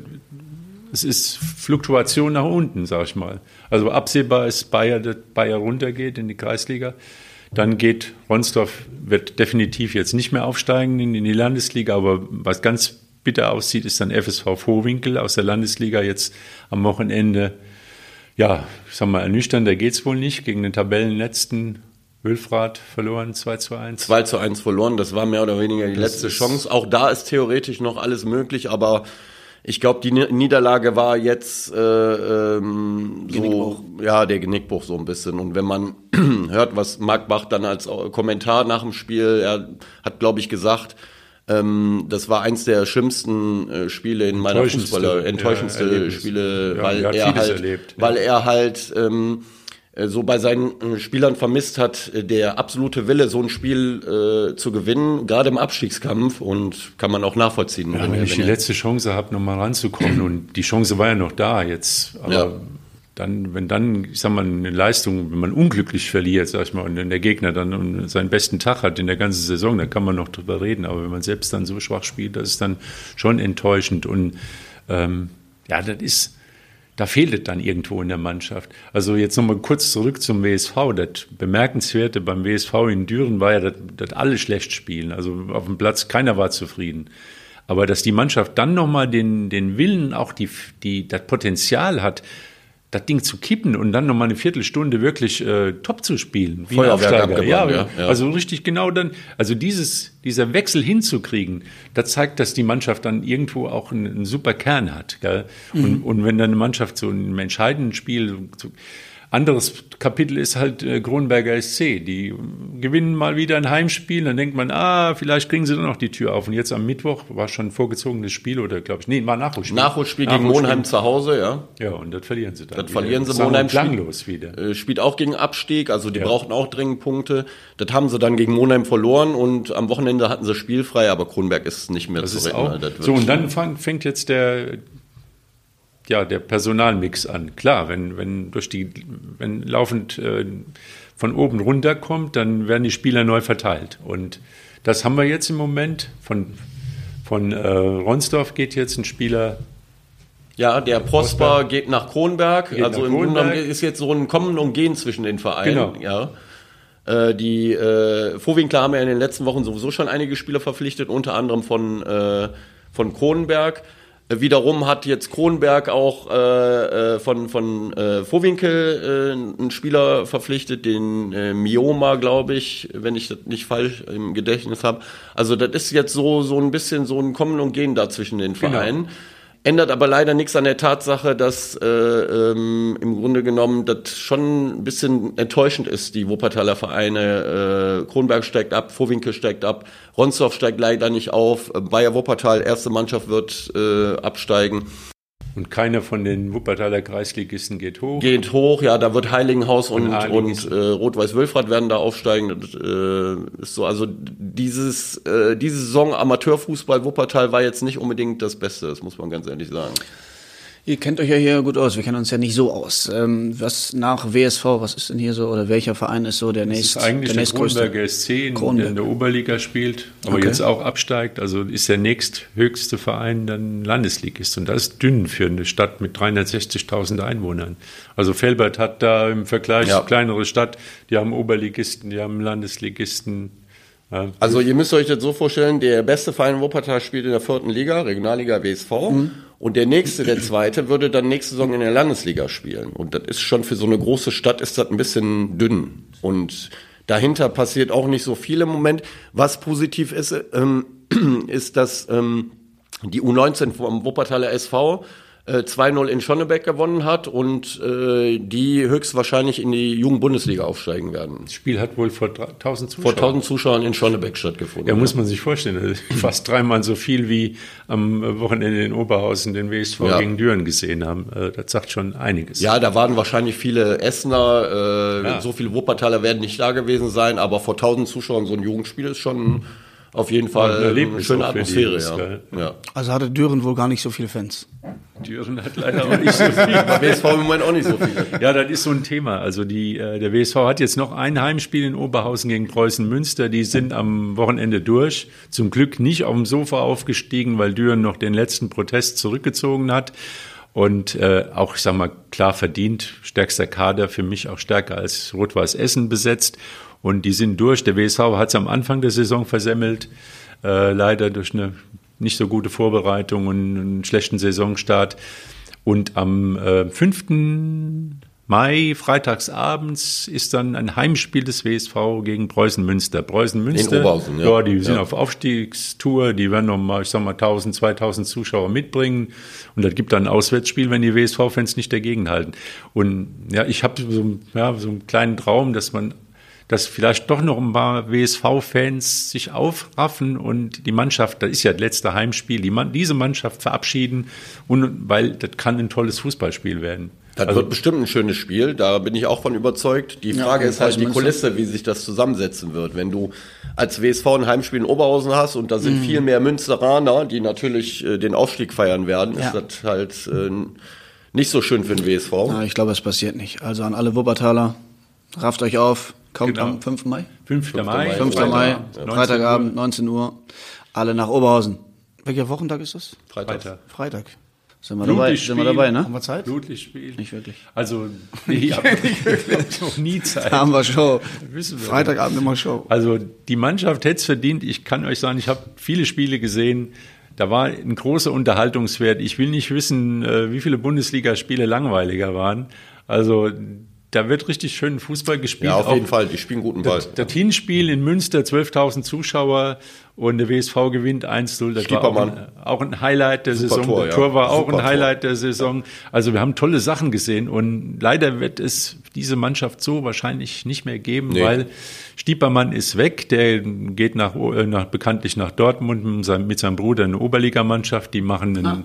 es ist Fluktuation nach unten, sag ich mal. Also absehbar ist Bayer, dass Bayer runtergeht in die Kreisliga. Dann geht Ronsdorf, wird definitiv jetzt nicht mehr aufsteigen in, die Landesliga, aber was ganz bitter aussieht, ist dann FSV Vorwinkel aus der Landesliga jetzt am Wochenende. Ja, ich sag mal, ernüchternder geht's wohl nicht. Gegen den Tabellenletzten Wülfrath verloren, 2 zu 1. 2 zu 1 verloren, das war mehr oder weniger die das letzte Chance. Auch da ist theoretisch noch alles möglich, aber ich glaube, die Niederlage war jetzt äh, ähm, so, ja, der Genickbruch so ein bisschen. Und wenn man *clears throat* hört, was Marc Bach dann als Kommentar nach dem Spiel, er hat, glaube ich, gesagt, ähm, das war eins der schlimmsten äh, Spiele in meiner Fußballer, enttäuschendste ja, Spiele, ja, weil, er halt, erlebt, weil er halt, ähm, äh, so bei seinen äh, Spielern vermisst hat, äh, der absolute Wille, so ein Spiel äh, zu gewinnen, gerade im Abstiegskampf und kann man auch nachvollziehen. Ja, wenn, wenn ich die letzte Chance habe, nochmal ranzukommen und die Chance war ja noch da jetzt, aber ja. dann, wenn dann, ich sag mal, eine Leistung, wenn man unglücklich verliert, sag ich mal, und der Gegner dann seinen besten Tag hat in der ganzen Saison, dann kann man noch drüber reden, aber wenn man selbst dann so schwach spielt, das ist dann schon enttäuschend und ähm, ja, das ist da fehlt es dann irgendwo in der Mannschaft. Also jetzt nochmal kurz zurück zum WSV. Das Bemerkenswerte beim WSV in Düren war ja, dass, dass alle schlecht spielen. Also auf dem Platz keiner war zufrieden. Aber dass die Mannschaft dann nochmal den, den Willen, auch die, die, das Potenzial hat, das Ding zu kippen und dann nochmal eine Viertelstunde wirklich äh, top zu spielen. Wie Aufsteiger. Ja, ja, ja, also richtig genau dann, also dieses, dieser Wechsel hinzukriegen, das zeigt, dass die Mannschaft dann irgendwo auch einen, einen super Kern hat. Gell? Mhm. Und, und wenn dann eine Mannschaft so in einem entscheidenden Spiel, so, anderes Kapitel ist halt äh, Kronberger SC. Die gewinnen mal wieder ein Heimspiel, dann denkt man, ah, vielleicht kriegen sie dann noch die Tür auf. Und jetzt am Mittwoch war schon ein vorgezogenes Spiel oder glaube ich, nee, war Nachholspiel. Nachholspiel gegen Monheim zu Hause, ja. Ja, und das verlieren sie dann. Das wieder. verlieren sie. Monheim klanglos wieder. Äh, spielt auch gegen Abstieg, also die ja. brauchten auch dringend Punkte. Das haben sie dann gegen Monheim verloren und am Wochenende hatten sie spielfrei, aber Kronberg ist nicht mehr das zu retten. So, und dann fängt jetzt der ja, der Personalmix an. Klar, wenn, wenn durch die, wenn laufend äh, von oben runter kommt, dann werden die Spieler neu verteilt. Und das haben wir jetzt im Moment. Von, von äh, Ronsdorf geht jetzt ein Spieler. Ja, der Prosper, geht nach Kronberg. Geht also nach im Grunde genommen ist jetzt so ein Kommen und Gehen zwischen den Vereinen. Genau. Ja. Äh, die äh, Vorwinkler haben ja in den letzten Wochen sowieso schon einige Spieler verpflichtet, unter anderem von, äh, von Kronenberg. Wiederum hat jetzt Kronberg auch äh, äh, von, von äh, Vorwinkel äh, einen Spieler verpflichtet, den äh, Mioma, glaube ich, wenn ich das nicht falsch im Gedächtnis habe. Also das ist jetzt so, so ein bisschen so ein Kommen und Gehen da zwischen den genau. Vereinen. Genau. Ändert aber leider nichts an der Tatsache, dass äh, ähm, im Grunde genommen das schon ein bisschen enttäuschend ist, die Wuppertaler Vereine. Äh, Kronberg steigt ab, Vorwinkel steigt ab, Ronsdorf steigt leider nicht auf, Bayer Wuppertal, erste Mannschaft wird äh, absteigen. Und keiner von den Wuppertaler Kreisligisten geht hoch. Geht hoch, ja, da wird Heiligenhaus und, und, und äh, Rot-Weiß-Wülfrath werden da aufsteigen. Das, äh, ist so, also dieses, äh, diese Saison Amateurfußball Wuppertal war jetzt nicht unbedingt das Beste, das muss man ganz ehrlich sagen. Ihr kennt euch ja hier gut aus. Wir kennen uns ja nicht so aus. Ähm, was nach WSV, was ist denn hier so, oder welcher Verein ist so der nächste? Das ist eigentlich der, der Kronberger SC, in, der in der Oberliga spielt, aber okay. jetzt auch absteigt. Also ist der nächsthöchste Verein dann Landesligist. Und das ist dünn für eine Stadt mit 360.000 Einwohnern. Also Felbert hat da im Vergleich ja. kleinere Stadt, die haben Oberligisten, die haben Landesligisten, also ihr müsst euch das so vorstellen, der beste Verein Wuppertal spielt in der vierten Liga, Regionalliga WSV. Mhm. Und der nächste, der zweite, würde dann nächste Saison in der Landesliga spielen. Und das ist schon für so eine große Stadt ist das ein bisschen dünn. Und dahinter passiert auch nicht so viel im Moment. Was positiv ist, ähm, *clears throat* ist, dass ähm, die U19 vom Wuppertaler SV äh, 2-0 in Schonnebeck gewonnen hat und äh, die höchstwahrscheinlich in die Jugendbundesliga aufsteigen werden. Das Spiel hat wohl vor 1000 Zuschauern. Vor 1000 Zuschauern in Schonnebeck stattgefunden. Ja, muss man sich vorstellen. ist *laughs* Fast dreimal so viel wie am Wochenende in Oberhausen den WSV Ja. gegen Düren gesehen haben. Äh, Das sagt schon einiges. Ja, da waren wahrscheinlich viele Essener, äh, Ja. so viele Wuppertaler werden nicht da gewesen sein, aber vor 1000 Zuschauern so ein Jugendspiel ist schon auf jeden Fall eine schöne die Atmosphäre. Ja. Ja. Also hatte Düren wohl gar nicht so viele Fans. Düren hat leider *laughs* auch nicht so viel. WSV im Moment auch nicht so viele. Ja, das ist so ein Thema. Also die, äh, der WSV hat jetzt noch ein Heimspiel in Oberhausen gegen Preußen Münster. Die sind am Wochenende durch. Zum Glück nicht auf dem Sofa aufgestiegen, weil Düren noch den letzten Protest zurückgezogen hat. Und äh, auch, ich sag mal, klar verdient, stärkster Kader, für mich auch stärker als Rot-Weiß Essen besetzt. Und die sind durch. Der WSV hat es am Anfang der Saison versemmelt, äh, leider durch eine nicht so gute Vorbereitung und einen schlechten Saisonstart. Und am äh, 5. Mai, freitagsabends, ist dann ein Heimspiel des WSV gegen Preußen Münster. Preußen Münster, Oberhausen, ja. ja, die sind Ja. auf Aufstiegstour, die werden noch mal, ich sag mal, 1000, 2000 Zuschauer mitbringen. Und das gibt dann ein Auswärtsspiel, wenn die WSV-Fans nicht dagegen halten. Und ja, ich habe so, ja, so einen kleinen Traum, dass man dass vielleicht doch noch ein paar WSV-Fans sich aufraffen und die Mannschaft, das ist ja das letzte Heimspiel, die Mann, diese Mannschaft verabschieden, und, weil das kann ein tolles Fußballspiel werden. Das Also- wird bestimmt ein schönes Spiel, da bin ich auch von überzeugt. Die Frage und ist halt die Kulisse, wie sich das zusammensetzen wird. Wenn du als WSV ein Heimspiel in Oberhausen hast und da sind viel mehr Münsteraner, die natürlich äh, den Aufstieg feiern werden, Ja. ist das halt äh, nicht so schön für den WSV. Na, ich glaube, es passiert nicht. Also an alle Wuppertaler, rafft euch auf. Kommt Genau. am 5. Mai? 5. Mai. 5. Freitag, Mai, ja. 19 Freitagabend, 19 Uhr. Alle nach Oberhausen. Welcher Wochentag ist das? Freitag. Freitag. Freitag. Sind wir dabei? Sind wir dabei, Haben ne? wir Zeit? Blutlichtspiel. Nicht wirklich. Also, *laughs* ich habe *laughs* noch nie Zeit. Da haben wir Show. *laughs* Wissen wir. Freitagabend immer Show. Also die Mannschaft hätte es verdient. Ich kann euch sagen, ich habe viele Spiele gesehen. Da war ein großer Unterhaltungswert. Ich will nicht wissen, äh, wie viele Bundesligaspiele langweiliger waren. Also da wird richtig schön Fußball gespielt. Ja, auf Auch jeden Fall, die spielen guten Ball. Das, das Hinspiel in Münster, 12.000 Zuschauer und der WSV gewinnt 1-0. Das war auch Stiepermann. ein, auch ein Highlight der Super Saison. Tor, der ja. Tor war auch Super ein Highlight der Saison. Also wir haben tolle Sachen gesehen und leider wird es diese Mannschaft so wahrscheinlich nicht mehr geben, Nee. weil Stiepermann ist weg. Der geht nach, äh, nach bekanntlich nach Dortmund mit seinem, mit seinem Bruder eine Oberligamannschaft. Die machen ein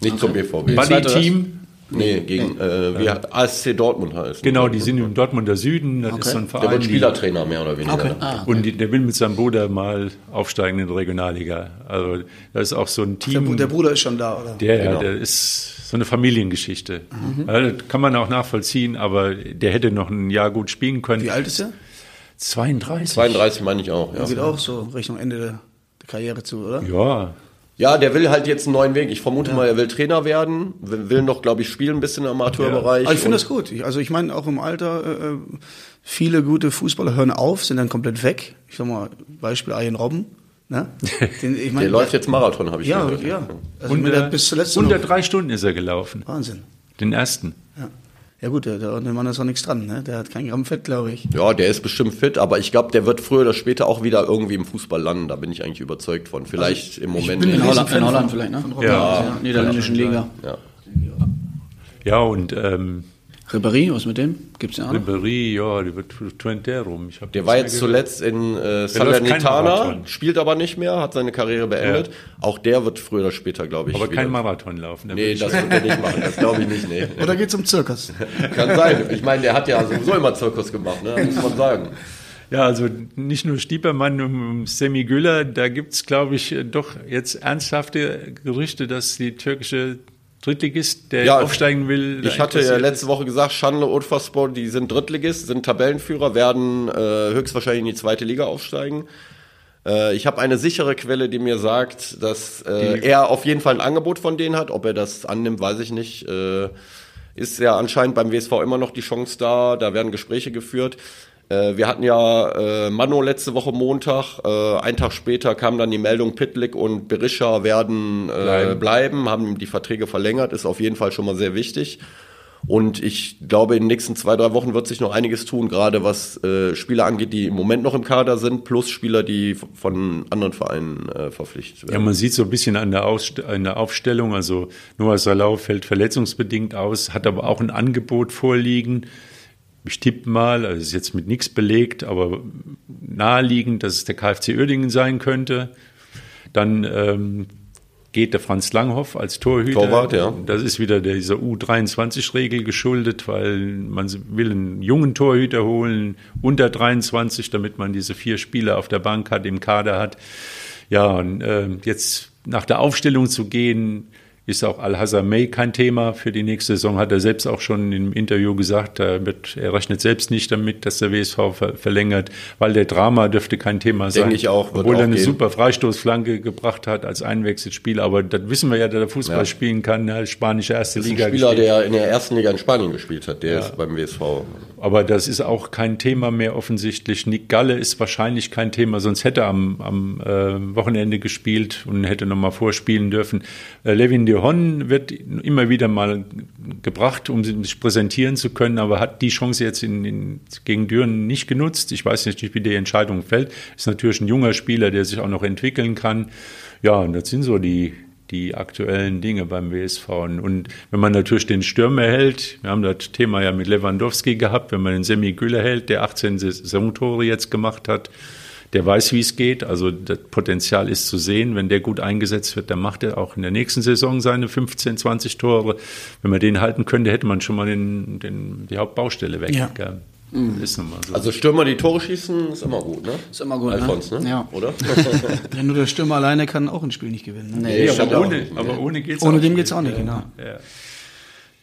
Nicht zum BVB. Buddy-Team. Nee, gegen äh, wie hat ASC Dortmund heißt. Genau, die sind im Dortmunder Süden. Das ist so ein Der Verein. wird die- Spielertrainer mehr oder weniger. Okay. Ah, Und die, der will mit seinem Bruder mal aufsteigen in die Regionalliga. Also das ist auch so ein Der, Team. Der Bruder ist schon da, oder? der, Genau. der ist so eine Familiengeschichte. Ja, das kann man auch nachvollziehen, aber der hätte noch ein Jahr gut spielen können. Wie alt ist er? 32. 32 meine ich auch, ja. Geht auch so Richtung Ende der, der Karriere zu, oder? Ja, Ja, der will halt jetzt einen neuen Weg. Ich vermute mal, er will Trainer werden, will will noch, glaube ich, spielen ein bisschen im Amateurbereich. Aber ich finde das gut. Ich, also ich meine, auch im Alter, äh, äh, viele gute Fußballer hören auf, sind dann komplett weg. Ich sag mal, Beispiel Arjen Robben. Ne? *laughs* Den, ich mein, Der läuft jetzt Marathon, habe ich Ja, gehört. ja. Also äh, bis zuletzt unter noch. drei Stunden ist er gelaufen. Wahnsinn. Den ersten. Ja, ja gut, der, der, Mann ist auch nichts dran. Ne? Der hat kein Gramm Fett, glaube ich. Ja, der ist bestimmt fit, aber ich glaube, der wird früher oder später auch wieder irgendwie im Fußball landen. Da bin ich eigentlich überzeugt von. Vielleicht im Moment. bin In Holland, in Holland von- vielleicht, ne? von. Ja. Ja, niederländischen Liga. Ja. Ja, und ähm, Ribéry, was mit dem? Gibt's ja auch noch? Ribéry, ja, die wird für Twente rum. Der war jetzt zuletzt in äh, kein Salernitana, spielt aber nicht mehr, hat seine Karriere beendet. Auch der wird früher oder später, glaube ich. Aber kein wieder- Marathon laufen. Nee, das wird er nicht *laughs* machen. Das glaube ich nicht. Nee. Oder geht's zum Zirkus? *laughs* Kann sein. Ich meine, der hat ja sowieso immer Zirkus gemacht, ne? muss man sagen. Ja, also nicht nur Stiepermann und Semi Güller, da gibt's, glaube ich, doch jetzt ernsthafte Gerüchte, dass die türkische Drittligist, der Ja, aufsteigen will. Ich hatte ja letzte Woche gesagt, Schandle Urfaspor, die sind Drittligist, sind Tabellenführer, werden äh, höchstwahrscheinlich in die zweite Liga aufsteigen. Äh, ich habe eine sichere Quelle, die mir sagt, dass äh, er auf jeden Fall ein Angebot von denen hat. Ob er das annimmt, weiß ich nicht. Äh, ist ja anscheinend beim WSV immer noch die Chance da. Da werden Gespräche geführt. Äh, wir hatten ja äh, Mano letzte Woche Montag. Äh, einen Tag später kam dann die Meldung, Pitlick und Berisha werden äh, Bleiben. bleiben, haben die Verträge verlängert. Ist auf jeden Fall schon mal sehr wichtig. Und ich glaube, in den nächsten zwei, drei Wochen wird sich noch einiges tun, gerade was äh, Spieler angeht, die im Moment noch im Kader sind, plus Spieler, die von anderen Vereinen äh, verpflichtet werden. Ja, man sieht so ein bisschen an der, Ausst an der Aufstellung, also Noah Salau fällt verletzungsbedingt aus, hat aber auch ein Angebot vorliegen. Ich tippe mal, also ist jetzt mit nichts belegt, aber naheliegend, dass es der KfC Uerdingen sein könnte. Dann ähm, geht der Franz Langhoff als Torhüter. Torwart, ja. Das ist wieder dieser U23-Regel geschuldet, weil man will einen jungen Torhüter holen, unter 23, damit man diese vier Spieler auf der Bank hat, im Kader hat. Ja, und äh, jetzt nach der Aufstellung zu gehen, ist auch Al-Hazar May kein Thema für die nächste Saison, hat er selbst auch schon im Interview gesagt. Er, wird, er rechnet selbst nicht damit, dass der WSV ver verlängert, weil der Drama dürfte kein Thema sein. Denke ich auch. Obwohl auch er eine gehen. super Freistoßflanke gebracht hat als Einwechselspieler. Aber das wissen wir ja, dass er Fußball Ja. spielen kann, ne? spanische erste Das ist ein Liga Spieler, gespielt. der in der ersten Liga in Spanien gespielt hat, der ist beim WSV. Aber das ist auch kein Thema mehr offensichtlich. Nick Galle ist wahrscheinlich kein Thema, sonst hätte er am, am äh, Wochenende gespielt und hätte nochmal vorspielen dürfen. Äh, Levin de Hon wird immer wieder mal gebracht, um sich präsentieren zu können, aber hat die Chance jetzt in, in, gegen Düren nicht genutzt. Ich weiß nicht, wie die Entscheidung fällt. Ist natürlich ein junger Spieler, der sich auch noch entwickeln kann. Ja, und das sind so die, die aktuellen Dinge beim WSV. Und, wenn man natürlich den Stürmer hält, wir haben das Thema ja mit Lewandowski gehabt, wenn man den Semi Gülle hält, der 18 Saisontore jetzt gemacht hat, der weiß, wie es geht. Also das Potenzial ist zu sehen. Wenn der gut eingesetzt wird, dann macht er auch in der nächsten Saison seine 15, 20 Tore. Wenn man den halten könnte, hätte man schon mal den, den, die Hauptbaustelle weg. Ja. Gell? Ist nun mal so. Also Stürmer, die Tore schießen, ist immer gut, ne? Ist immer gut, Alfons, ne? Ja. Oder? *laughs* Ja, nur der Stürmer alleine kann auch ein Spiel nicht gewinnen. Ne? Nee, ja, stimmt aber auch ohne, nicht. aber ohne geht's Ohne dem geht's auch nicht, genau. Ja.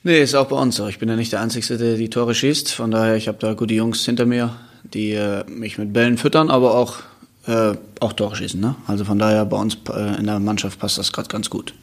Nee, ist auch bei uns so. Ich bin ja nicht der Einzige, der die Tore schießt. Von daher, ich habe da gute Jungs hinter mir, die äh, mich mit Bällen füttern, aber auch, äh, auch Tore schießen. Ne? Also von daher, bei uns äh, in der Mannschaft passt das gerade ganz gut.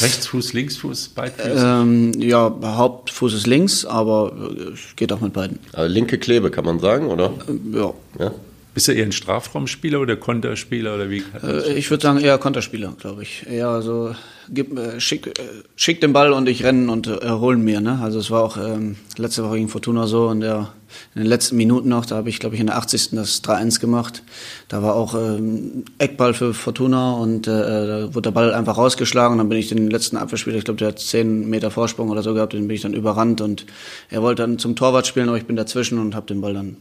Rechtsfuß, Linksfuß, Beidfüßig. Ähm, ja, Hauptfuß ist links, aber äh, geht auch mit beiden. Also linke Klebe, kann man sagen, oder? Ja, Ja. Bist du eher ein Strafraumspieler oder Konterspieler oder wie? Äh, Ich würde sagen eher Konterspieler, glaube ich. Eher so, gib, äh, schick, äh, schick den Ball und ich renne und äh, holen mir. Ne? Also es war auch ähm, letzte Woche gegen Fortuna so in, der, in den letzten Minuten noch, da habe ich glaube ich in der 80. das 3-1 gemacht. Da war auch ähm, Eckball für Fortuna und äh, da wurde der Ball einfach rausgeschlagen. Dann bin ich den letzten Abwehrspieler, ich glaube der hat 10 Meter Vorsprung oder so gehabt, den bin ich dann überrannt und er wollte dann zum Torwart spielen, aber ich bin dazwischen und habe den Ball dann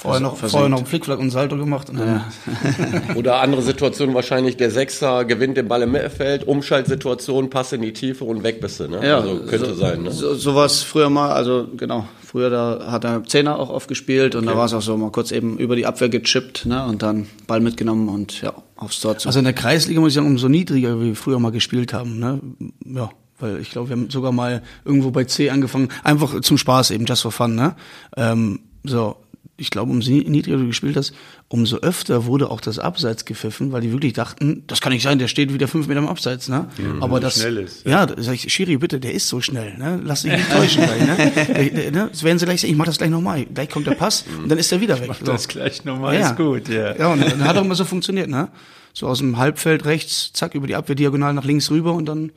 Vorher noch, vorher noch einen Flickflack und Salto gemacht. Und dann, *laughs* Oder andere Situation wahrscheinlich, der Sechser gewinnt den Ball im Mittelfeld, Umschaltsituation, Pass in die Tiefe und weg bist du, ne? Ja, also könnte so, sein, ne? So, sowas früher mal, also genau, früher da hat er Zehner auch oft gespielt und da war es auch so mal kurz eben über die Abwehr gechippt, ne, und dann Ball mitgenommen und ja, aufs Tor zu. Also in der Kreisliga muss ich sagen, umso niedriger wie wir früher mal gespielt haben. Ne? Ja, weil ich glaube, wir haben sogar mal irgendwo bei C angefangen, einfach zum Spaß eben, just for fun. Ne? Ähm, so, ich glaube, umso ni- niedriger du gespielt hast, umso öfter wurde auch das Abseits gepfiffen, weil die wirklich dachten, das kann nicht sein, der steht wieder fünf Meter am Abseits. Ne? Aber das, schnell ist. ja, da sag ich, Schiri, bitte, der ist so schnell. Ne? Lass dich nicht täuschen gleich. Ne? *laughs* Ne? Das werden sie gleich sagen, ich mach das gleich nochmal. Gleich kommt der Pass *laughs* und dann ist er wieder weg. So. Das gleich nochmal ist gut, ja. Ja, und dann hat auch immer so funktioniert, ne? So aus dem Halbfeld rechts, zack, über die Abwehr diagonal nach links rüber und dann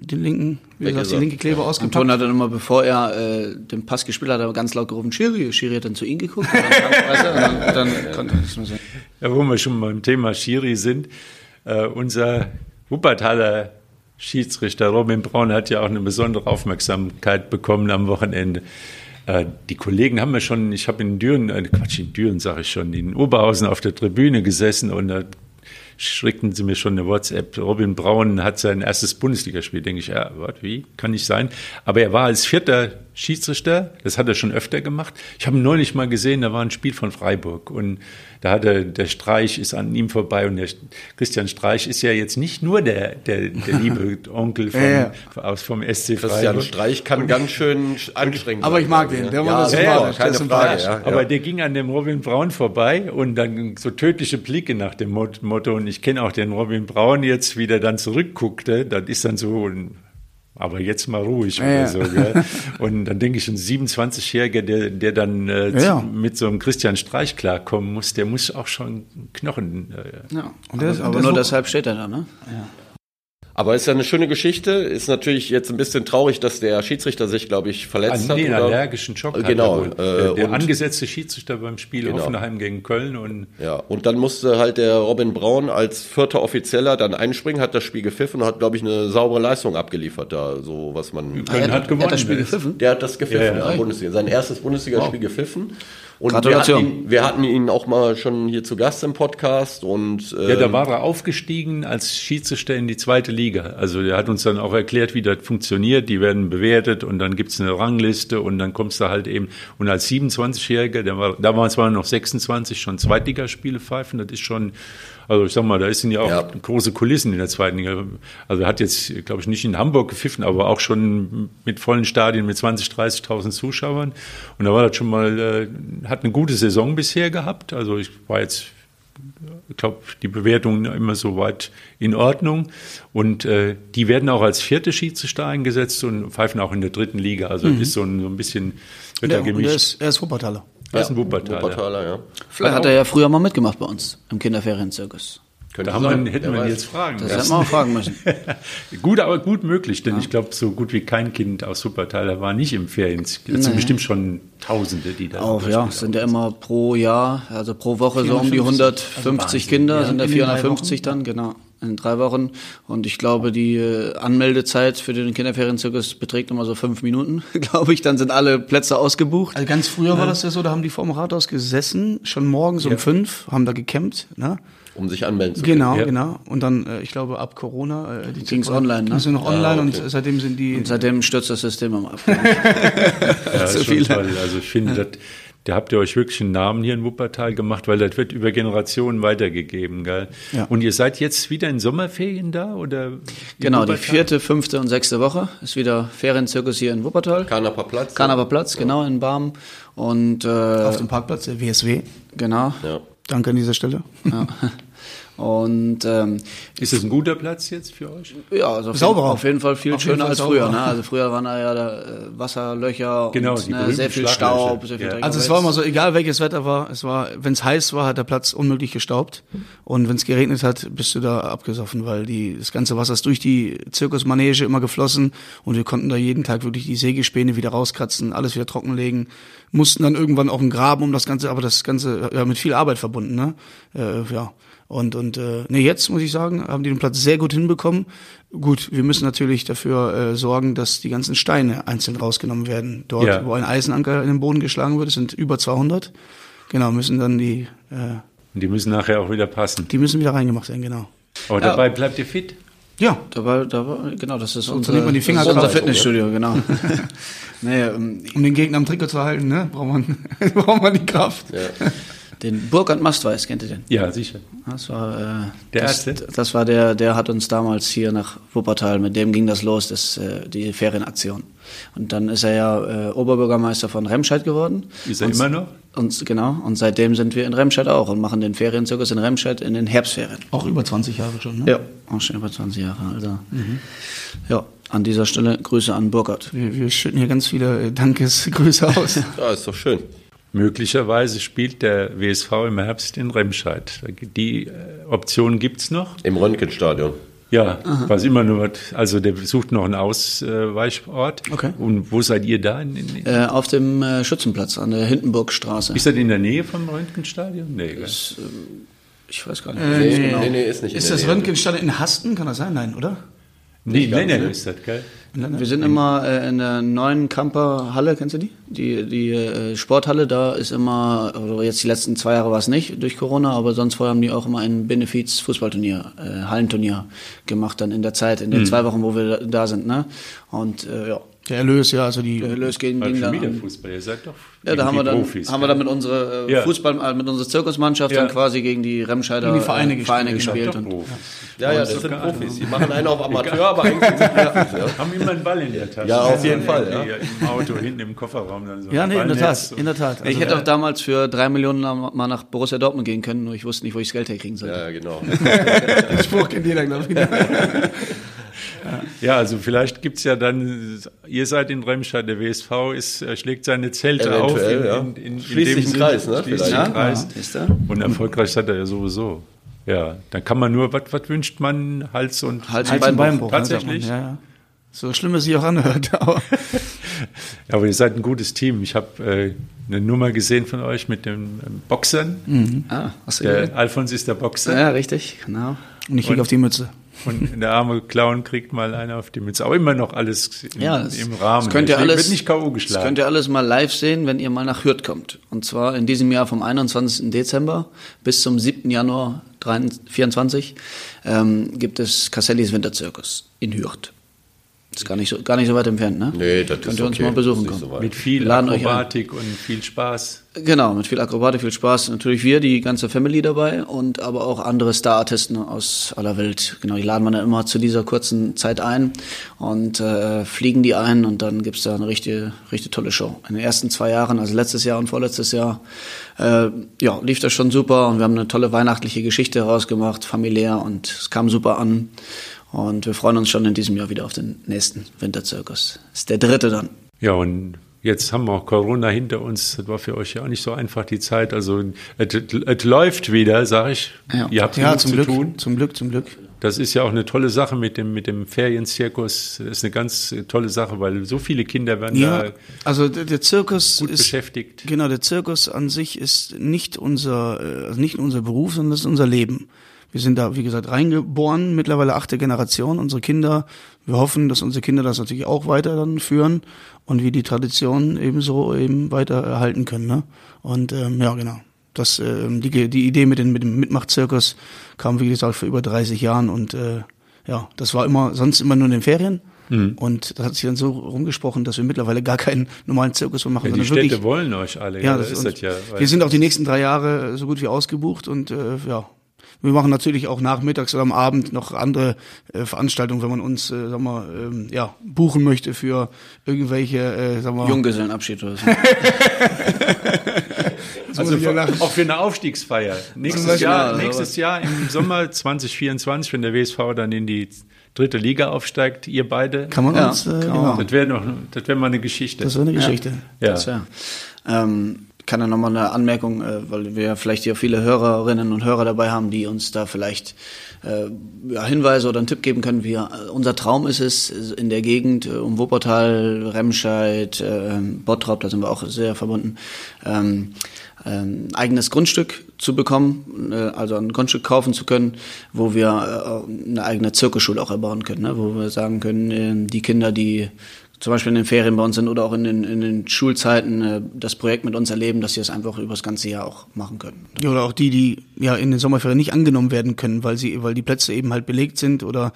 den linken, wie gesagt, die er. linke Kleber und ausgepackt. Ton hat dann immer, bevor er äh, den Pass gespielt hat, hat er ganz laut gerufen, Schiri. Schiri hat dann zu ihm geguckt *laughs* dann, dann, dann konnte das mal so. Ja, wo wir schon beim Thema Schiri sind, äh, unser Wuppertaler Schiedsrichter Robin Braun hat ja auch eine besondere Aufmerksamkeit bekommen am Wochenende. Äh, die Kollegen haben ja schon, ich habe in Düren, äh, Quatsch, in Düren sage ich schon, in Oberhausen auf der Tribüne gesessen und da schickten sie mir schon eine WhatsApp. Robin Braun hat sein erstes Bundesligaspiel. Denke ich, ja, was, wie? Kann nicht sein. Aber er war als vierter Schiedsrichter, das hat er schon öfter gemacht. Ich habe ihn neulich mal gesehen, da war ein Spiel von Freiburg und da hat er, der Streich ist an ihm vorbei und der Christian Streich ist ja jetzt nicht nur der, der, der *laughs* liebe Onkel von, Ja, aus vom SC Christian Freiburg. Streich kann ganz schön anstrengend Aber ich mag den, der war ja, das keine Frage. Ja, Aber ja. der ging an dem Robin Braun vorbei und dann so tödliche Blicke nach dem Mot- Motto. Und ich kenne auch den Robin Braun jetzt, wie der dann zurückguckte. Das ist dann so, ein- aber jetzt mal ruhig oder Ja. so. Gell? *laughs* Und dann denke ich, ein 27-Jähriger, der, der dann äh, Ja. mit so einem Christian Streich klarkommen muss, der muss auch schon Knochen. Äh, Ja, Und der ist- aber, aber nur so- deshalb steht er da, ne? Ja. Aber ist ja eine schöne Geschichte. Ist natürlich jetzt ein bisschen traurig, dass der Schiedsrichter sich, glaube ich, verletzt An hat. den oder? allergischen Schock. Genau. Hat er wohl. der äh, der angesetzte Schiedsrichter beim Spiel Genau. Hoffenheim gegen Köln und Ja, und dann musste halt der Robin Braun als vierter Offizieller dann einspringen, hat das Spiel gepfiffen und hat, glaube ich, eine saubere Leistung abgeliefert da, so was man. Köln hat gewonnen. Er hat das Spiel ne? gepfiffen. Der hat das gepfiffen, Ja, ja, ja. Bundesliga. Sein erstes Bundesligaspiel gepfiffen. Und wir Gratulation. hatten, ihn, wir hatten ihn auch mal schon hier zu Gast im Podcast und äh, Ja, da war er aufgestiegen als Schiedsrichter in die zweite Liga. Also er hat uns dann auch erklärt, wie das funktioniert. Die werden bewertet und dann gibt's eine Rangliste und dann kommst du halt eben. Und als 27-Jähriger, der war, da waren zwar noch 26, schon Zweitligaspiele pfeifen. Das ist schon, also ich sag mal, da sind ja auch Ja. große Kulissen in der zweiten Liga. Also er hat jetzt, glaube ich, nicht in Hamburg gepfiffen, aber auch schon mit vollen Stadien mit 20, 30.000 Zuschauern. Und da war das schon mal, äh, hat eine gute Saison bisher gehabt. Also ich war jetzt ich glaube, die Bewertungen immer so weit in Ordnung. Und äh, die werden auch als vierte Schiedsrichter eingesetzt und pfeifen auch in der dritten Liga. Also das ist so ein, so ein bisschen wird Ja, da und er gemischt. ist, er ist Wuppertaler. Das ist ein Wuppertaler. Wuppertaler, ja. Vielleicht hat er ja früher mal mitgemacht bei uns im Kinderferienzirkus. Könnte Da wir, hätten wir ihn jetzt fragen Das hätten müssen. wir auch fragen müssen. *laughs* Gut, aber gut möglich, denn ich glaube, so gut wie kein Kind aus Wuppertaler war nicht im Ferien. Es sind bestimmt schon Tausende, die da Auch ja, es sind ja immer pro Jahr, also pro Woche so um die 450, 150 Wahnsinn. Kinder, Ja, sind da in den drei 450 dann, genau, in drei Wochen. Und ich glaube, die äh, Anmeldezeit für den Kinderferienzirkus beträgt immer so fünf Minuten, *laughs* glaube ich. Dann sind alle Plätze ausgebucht. Also ganz früher war das ja so, da haben die vor dem Rathaus gesessen, schon morgens um fünf, haben da gecampt, ne? um sich anmelden zu können. Genau, Ja. genau. Und dann, äh, ich glaube, ab Corona, äh, die Ging's online, ne? Nur noch online Ah, okay. und seitdem sind die. Und seitdem stürzt das System am Ab. *laughs* Ja, so ist schon viele. toll. Also ich finde, das, da habt ihr euch wirklich einen Namen hier in Wuppertal gemacht, weil das wird über Generationen weitergegeben, gell? Ja. Und ihr seid jetzt wieder in Sommerferien da oder? Genau, die Wuppertal? vierte, fünfte und sechste Woche ist wieder Ferienzirkus hier in Wuppertal. Kanaper Platz. Kanaper Platz, genau, in Barm. Und äh, auf dem Parkplatz der WSW. genau. Ja. Danke an dieser Stelle. Ja. *laughs* Und ähm, Ist das ein guter Platz jetzt für euch? ja, also auf, Sauberer. Jeden, auf jeden Fall viel Auf schöner Fall als früher. sauberer. Ne? Also früher waren da ja da, äh, Wasserlöcher Genau, und ne, sehr viel. Staub, sehr viel Ja. Dreck. Also es war immer so, egal welches Wetter war, es war, wenn es heiß war, hat der Platz unmöglich gestaubt. Und wenn es geregnet hat, bist du da abgesoffen, weil die, das ganze Wasser ist durch die Zirkusmanege immer geflossen und wir konnten da jeden Tag wirklich die Sägespäne wieder rauskratzen, alles wieder trockenlegen, mussten dann irgendwann auch einen Graben um das Ganze, aber das Ganze ja, mit viel Arbeit verbunden, ne? Äh, ja. Und, und äh, nee, jetzt muss ich sagen, haben die den Platz sehr gut hinbekommen. Gut, wir müssen natürlich dafür äh, sorgen, dass die ganzen Steine einzeln rausgenommen werden. Dort, Ja. wo ein Eisenanker in den Boden geschlagen wird, es sind über 200. Genau, müssen dann die, äh, Und die müssen nachher auch wieder passen. die müssen wieder reingemacht werden, genau. Aber dabei bleibt ihr fit. Ja, Da war, da war, genau, das ist unser, nimmt man die das ist unser Fitnessstudio, genau. *laughs* nee, ähm, *laughs* um den Gegner am Trikot zu halten, ne, braucht man, *laughs* braucht man die Kraft. den Burkhard Mastweiß, kennt ihr den? Ja, sicher. Das war, äh, Der das, Erste? das war der, der hat uns damals hier nach Wuppertal, mit dem ging das los, das, äh, die Ferienaktion. Und dann ist er ja äh, Oberbürgermeister von Remscheid geworden. Ist er und, immer noch? Und, genau, und seitdem sind wir in Remscheid auch und machen den Ferienzirkus in Remscheid in den Herbstferien. Auch über 20 Jahre schon, ne? Ja, auch schon über 20 Jahre. Also, ja, an dieser Stelle Grüße an Burkhard. Wir, wir schütten hier ganz viele äh, Dankesgrüße aus. *laughs* ja, ist doch schön. Möglicherweise spielt der WSV im Herbst in Remscheid. Die äh, Option gibt's noch. Im Röntgenstadion. Ja, was immer nur, was- also der sucht noch einen Ausweichort. Okay. Und wo seid ihr da? In, in, Äh, auf dem äh, Schützenplatz an der Hindenburgstraße. ist das in der Nähe vom Röntgenstadion? Nee, gell? Ich weiß gar nicht. Äh, Nee, genau. nee, nee, ist nicht Ist in der das Nähe. Röntgenstadion in Hasten? Kann das sein? Nein, oder? Nee, Lennep ist das, gell? Wir sind immer äh, in der neuen Camper-Halle, kennst du die? Die, die äh, Sporthalle, da ist immer, oder jetzt die letzten zwei Jahre war es nicht durch Corona, aber sonst vorher haben die auch immer ein Benefiz-Fußballturnier, äh, Hallenturnier gemacht dann in der Zeit, in den zwei Wochen, wo wir da- da sind, ne? Und äh, ja, Der Erlös, ja, also die. der Erlös ging schon dann wieder Fußball, ihr seid doch ja, da haben wir dann, Profis. haben wir dann mit unserer äh, Ja. Fußball, äh, mit unserer Zirkusmannschaft Ja. dann quasi gegen die Remscheider Gegen die Vereine äh, gespielt, Vereine gespielt. und, Profis. Ja, ja, das sind Profis. Die machen einen auf *laughs* Amateur, aber eigentlich sind sie Profis. Ja. Haben immer einen Ball in der Tasche. Ja, auf jeden Fall, Ja. Im Auto, hinten im Kofferraum. Dann so ja, nee, in der Tat, in der Tat. ich Also, hätte auch damals für drei Millionen mal nach Borussia Dortmund gehen können, nur ich wusste nicht, wo ich das Geld herkriegen sollte. Ja, genau. *laughs* den Spruch kennt jeder, glaube ich. *laughs* Ja, also vielleicht gibt's ja dann, ihr seid in Remscheid, der WSV ist, er schlägt seine Zelte Eventuell, auf. ja. Schließt sich Kreis, ne, Schließt sich Kreis. Ist da? Und erfolgreich seid er ja sowieso. Ja, dann kann man nur, was, wünscht man? Hals und Hals- und Beinbruch. ne, Tatsächlich? Ja, ja. So schlimm es sich auch anhört. *laughs* Aber Ja, aber ihr seid ein gutes Team. Ich habe äh, eine Nummer gesehen von euch mit den ähm, Boxern. Ah, hast du Der gesehen? Alfons ist der Boxer. Ja, richtig, genau. und ich krieg auf die Mütze. Und der arme Clown kriegt mal einer auf die Mütze. Aber immer noch alles im, Ja, das, im Rahmen. Das könnt ihr Es alles, wird nicht K.O. Das geschlagen. könnt ihr alles mal live sehen, wenn ihr mal nach Hürth kommt. Und zwar in diesem Jahr vom 21. Dezember bis zum 7. Januar 2024 ähm, gibt es Cassellis Winterzirkus in Hürth. Ist gar nicht so, gar nicht so weit entfernt, ne? Nee, das Könnt ist ihr uns okay. mal besuchen Das kommen. so mit viel laden. Akrobatik und viel Spaß. Genau, mit viel Akrobatik, viel Spaß. Natürlich wir, die ganze Family dabei und aber auch andere Star-Artisten aus aller Welt. Genau, die laden wir dann immer zu dieser kurzen Zeit ein und äh, fliegen die ein und dann gibt's da eine richtige, richtig tolle Show. In den ersten zwei Jahren, also letztes Jahr und vorletztes Jahr, äh, ja, lief das schon super und wir haben eine tolle weihnachtliche Geschichte rausgemacht, familiär und es kam super an. Und wir freuen uns schon in diesem Jahr wieder auf den nächsten Winterzirkus. Ist der dritte dann. Ja, und jetzt haben wir auch Corona hinter uns. Das war für euch ja auch nicht so einfach die Zeit. Also es, läuft wieder, sag ich. Ja. Ihr habt Ja, zum zu Glück, tun. zum Glück, zum Glück. Das ist ja auch eine tolle Sache mit dem, mit dem Ferienzirkus. Das ist eine ganz tolle Sache, weil so viele Kinder werden Ja, da also der, der Zirkus gut ist beschäftigt. Genau, der Zirkus an sich ist nicht unser, äh, also nicht unser Beruf, sondern das ist unser Leben. Wir sind da, wie gesagt, reingeboren, mittlerweile achte Generation. Unsere Kinder, wir hoffen, dass unsere Kinder das natürlich auch weiter dann führen und wir die Tradition ebenso eben weiter erhalten können. Ne? Und ähm, ja, genau. Das, ähm, die, die Idee mit, den, mit dem Mitmachzirkus kam, wie gesagt, vor über 30 Jahren und äh, ja, das war immer, sonst immer nur in den Ferien. Mhm. Und das hat sich dann so rumgesprochen, dass wir mittlerweile gar keinen normalen Zirkus mehr machen, Ja, die Städte wirklich wollen euch alle. ja, das ist das ja. wir sind auch die nächsten drei Jahre so gut wie ausgebucht und äh, ja, wir machen natürlich auch nachmittags oder am Abend noch andere äh, Veranstaltungen, wenn man uns, äh, sag mal, ähm, ja, buchen möchte für irgendwelche, äh, sag mal, Junggesellenabschied oder so. *laughs* Also ja lachen. auch für eine Aufstiegsfeier. Nächstes Jahr, ja, nächstes Jahr im Sommer 2024, wenn der WSV dann in die dritte Liga aufsteigt, ihr beide. kann man Ja, uns, äh, kann genau, Das wäre noch, das wäre mal eine Geschichte. das ist eine Geschichte. ja. Das wär. Ähm, kann da nochmal eine Anmerkung, äh, weil wir vielleicht hier viele Hörerinnen und Hörer dabei haben, die uns da vielleicht äh, ja, Hinweise oder einen Tipp geben können. Wir, äh, unser Traum ist es, in der Gegend äh, um Wuppertal, Remscheid, äh, Bottrop, da sind wir auch sehr verbunden, ähm, ähm, eigenes Grundstück zu bekommen, äh, also ein Grundstück kaufen zu können, wo wir eine eigene Zirkusschule auch erbauen können, ne? wo wir sagen können, die Kinder, die zum Beispiel in den Ferien bei uns sind oder auch in den, in den Schulzeiten äh, das Projekt mit uns erleben, dass sie es einfach über das ganze Jahr auch machen können. Ja, oder auch die, die ja in den Sommerferien nicht angenommen werden können, weil sie, weil die Plätze eben halt belegt sind oder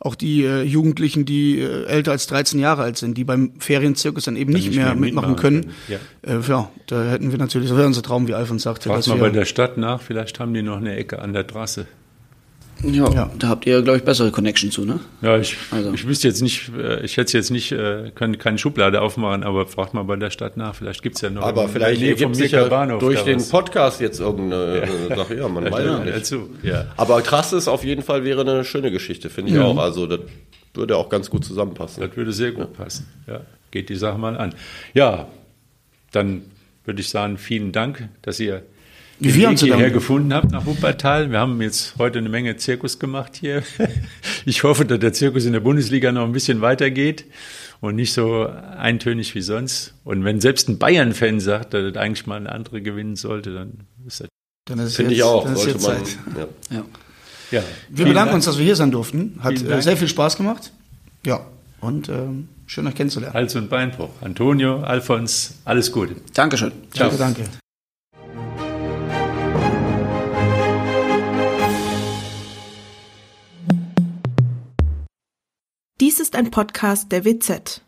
auch die äh, Jugendlichen, die äh, älter als 13 Jahre alt sind, die beim Ferienzirkus dann eben nicht, nicht mehr, mehr mitmachen können. können, Äh, ja, da hätten wir natürlich, das wäre unser Traum, wie Alfons sagte. Fragt dass mal wir, bei der Stadt nach, vielleicht haben die noch eine Ecke an der Trasse. Ja, Ja. da habt ihr, glaube ich, bessere Connection zu, ne? Ja, ich, Also. ich wüsste jetzt nicht, äh, ich hätte jetzt nicht, äh, kann keine Schublade aufmachen, aber fragt mal bei der Stadt nach, vielleicht gibt's ja noch. Aber vielleicht Nähe ergibt sich ja Bahnhof durch den was. Podcast jetzt irgendeine äh, Sache. Ja, man *laughs* weiß ja nicht. Dazu, ja. Aber Trasse ist auf jeden Fall wäre eine schöne Geschichte, finde ich auch. Also das würde auch ganz gut zusammenpassen. Das würde sehr gut passen. Ja, geht die Sache mal an. Ja, dann würde ich sagen, vielen Dank, dass ihr den wir Weg uns hierher gefunden habt nach Wuppertal. Wir haben jetzt heute eine Menge Zirkus gemacht hier. *laughs* Ich hoffe, dass der Zirkus in der Bundesliga noch ein bisschen weitergeht und nicht so eintönig wie sonst. Und wenn selbst ein Bayern-Fan sagt, dass das eigentlich mal eine andere gewinnen sollte, dann ist das dann ist Finde ich jetzt- auch. Dann ist jetzt man, Zeit. ja. Ja. ja. Wir bedanken uns, dass wir hier sein durften. Hat Vielen äh, Dank. sehr viel Spaß gemacht. Ja, und ähm, schön euch kennenzulernen. Hals- und Beinbruch. Antonio, Alfons, alles Gute. Dankeschön. Ciao. Danke, danke. Dies ist ein Podcast der WZ.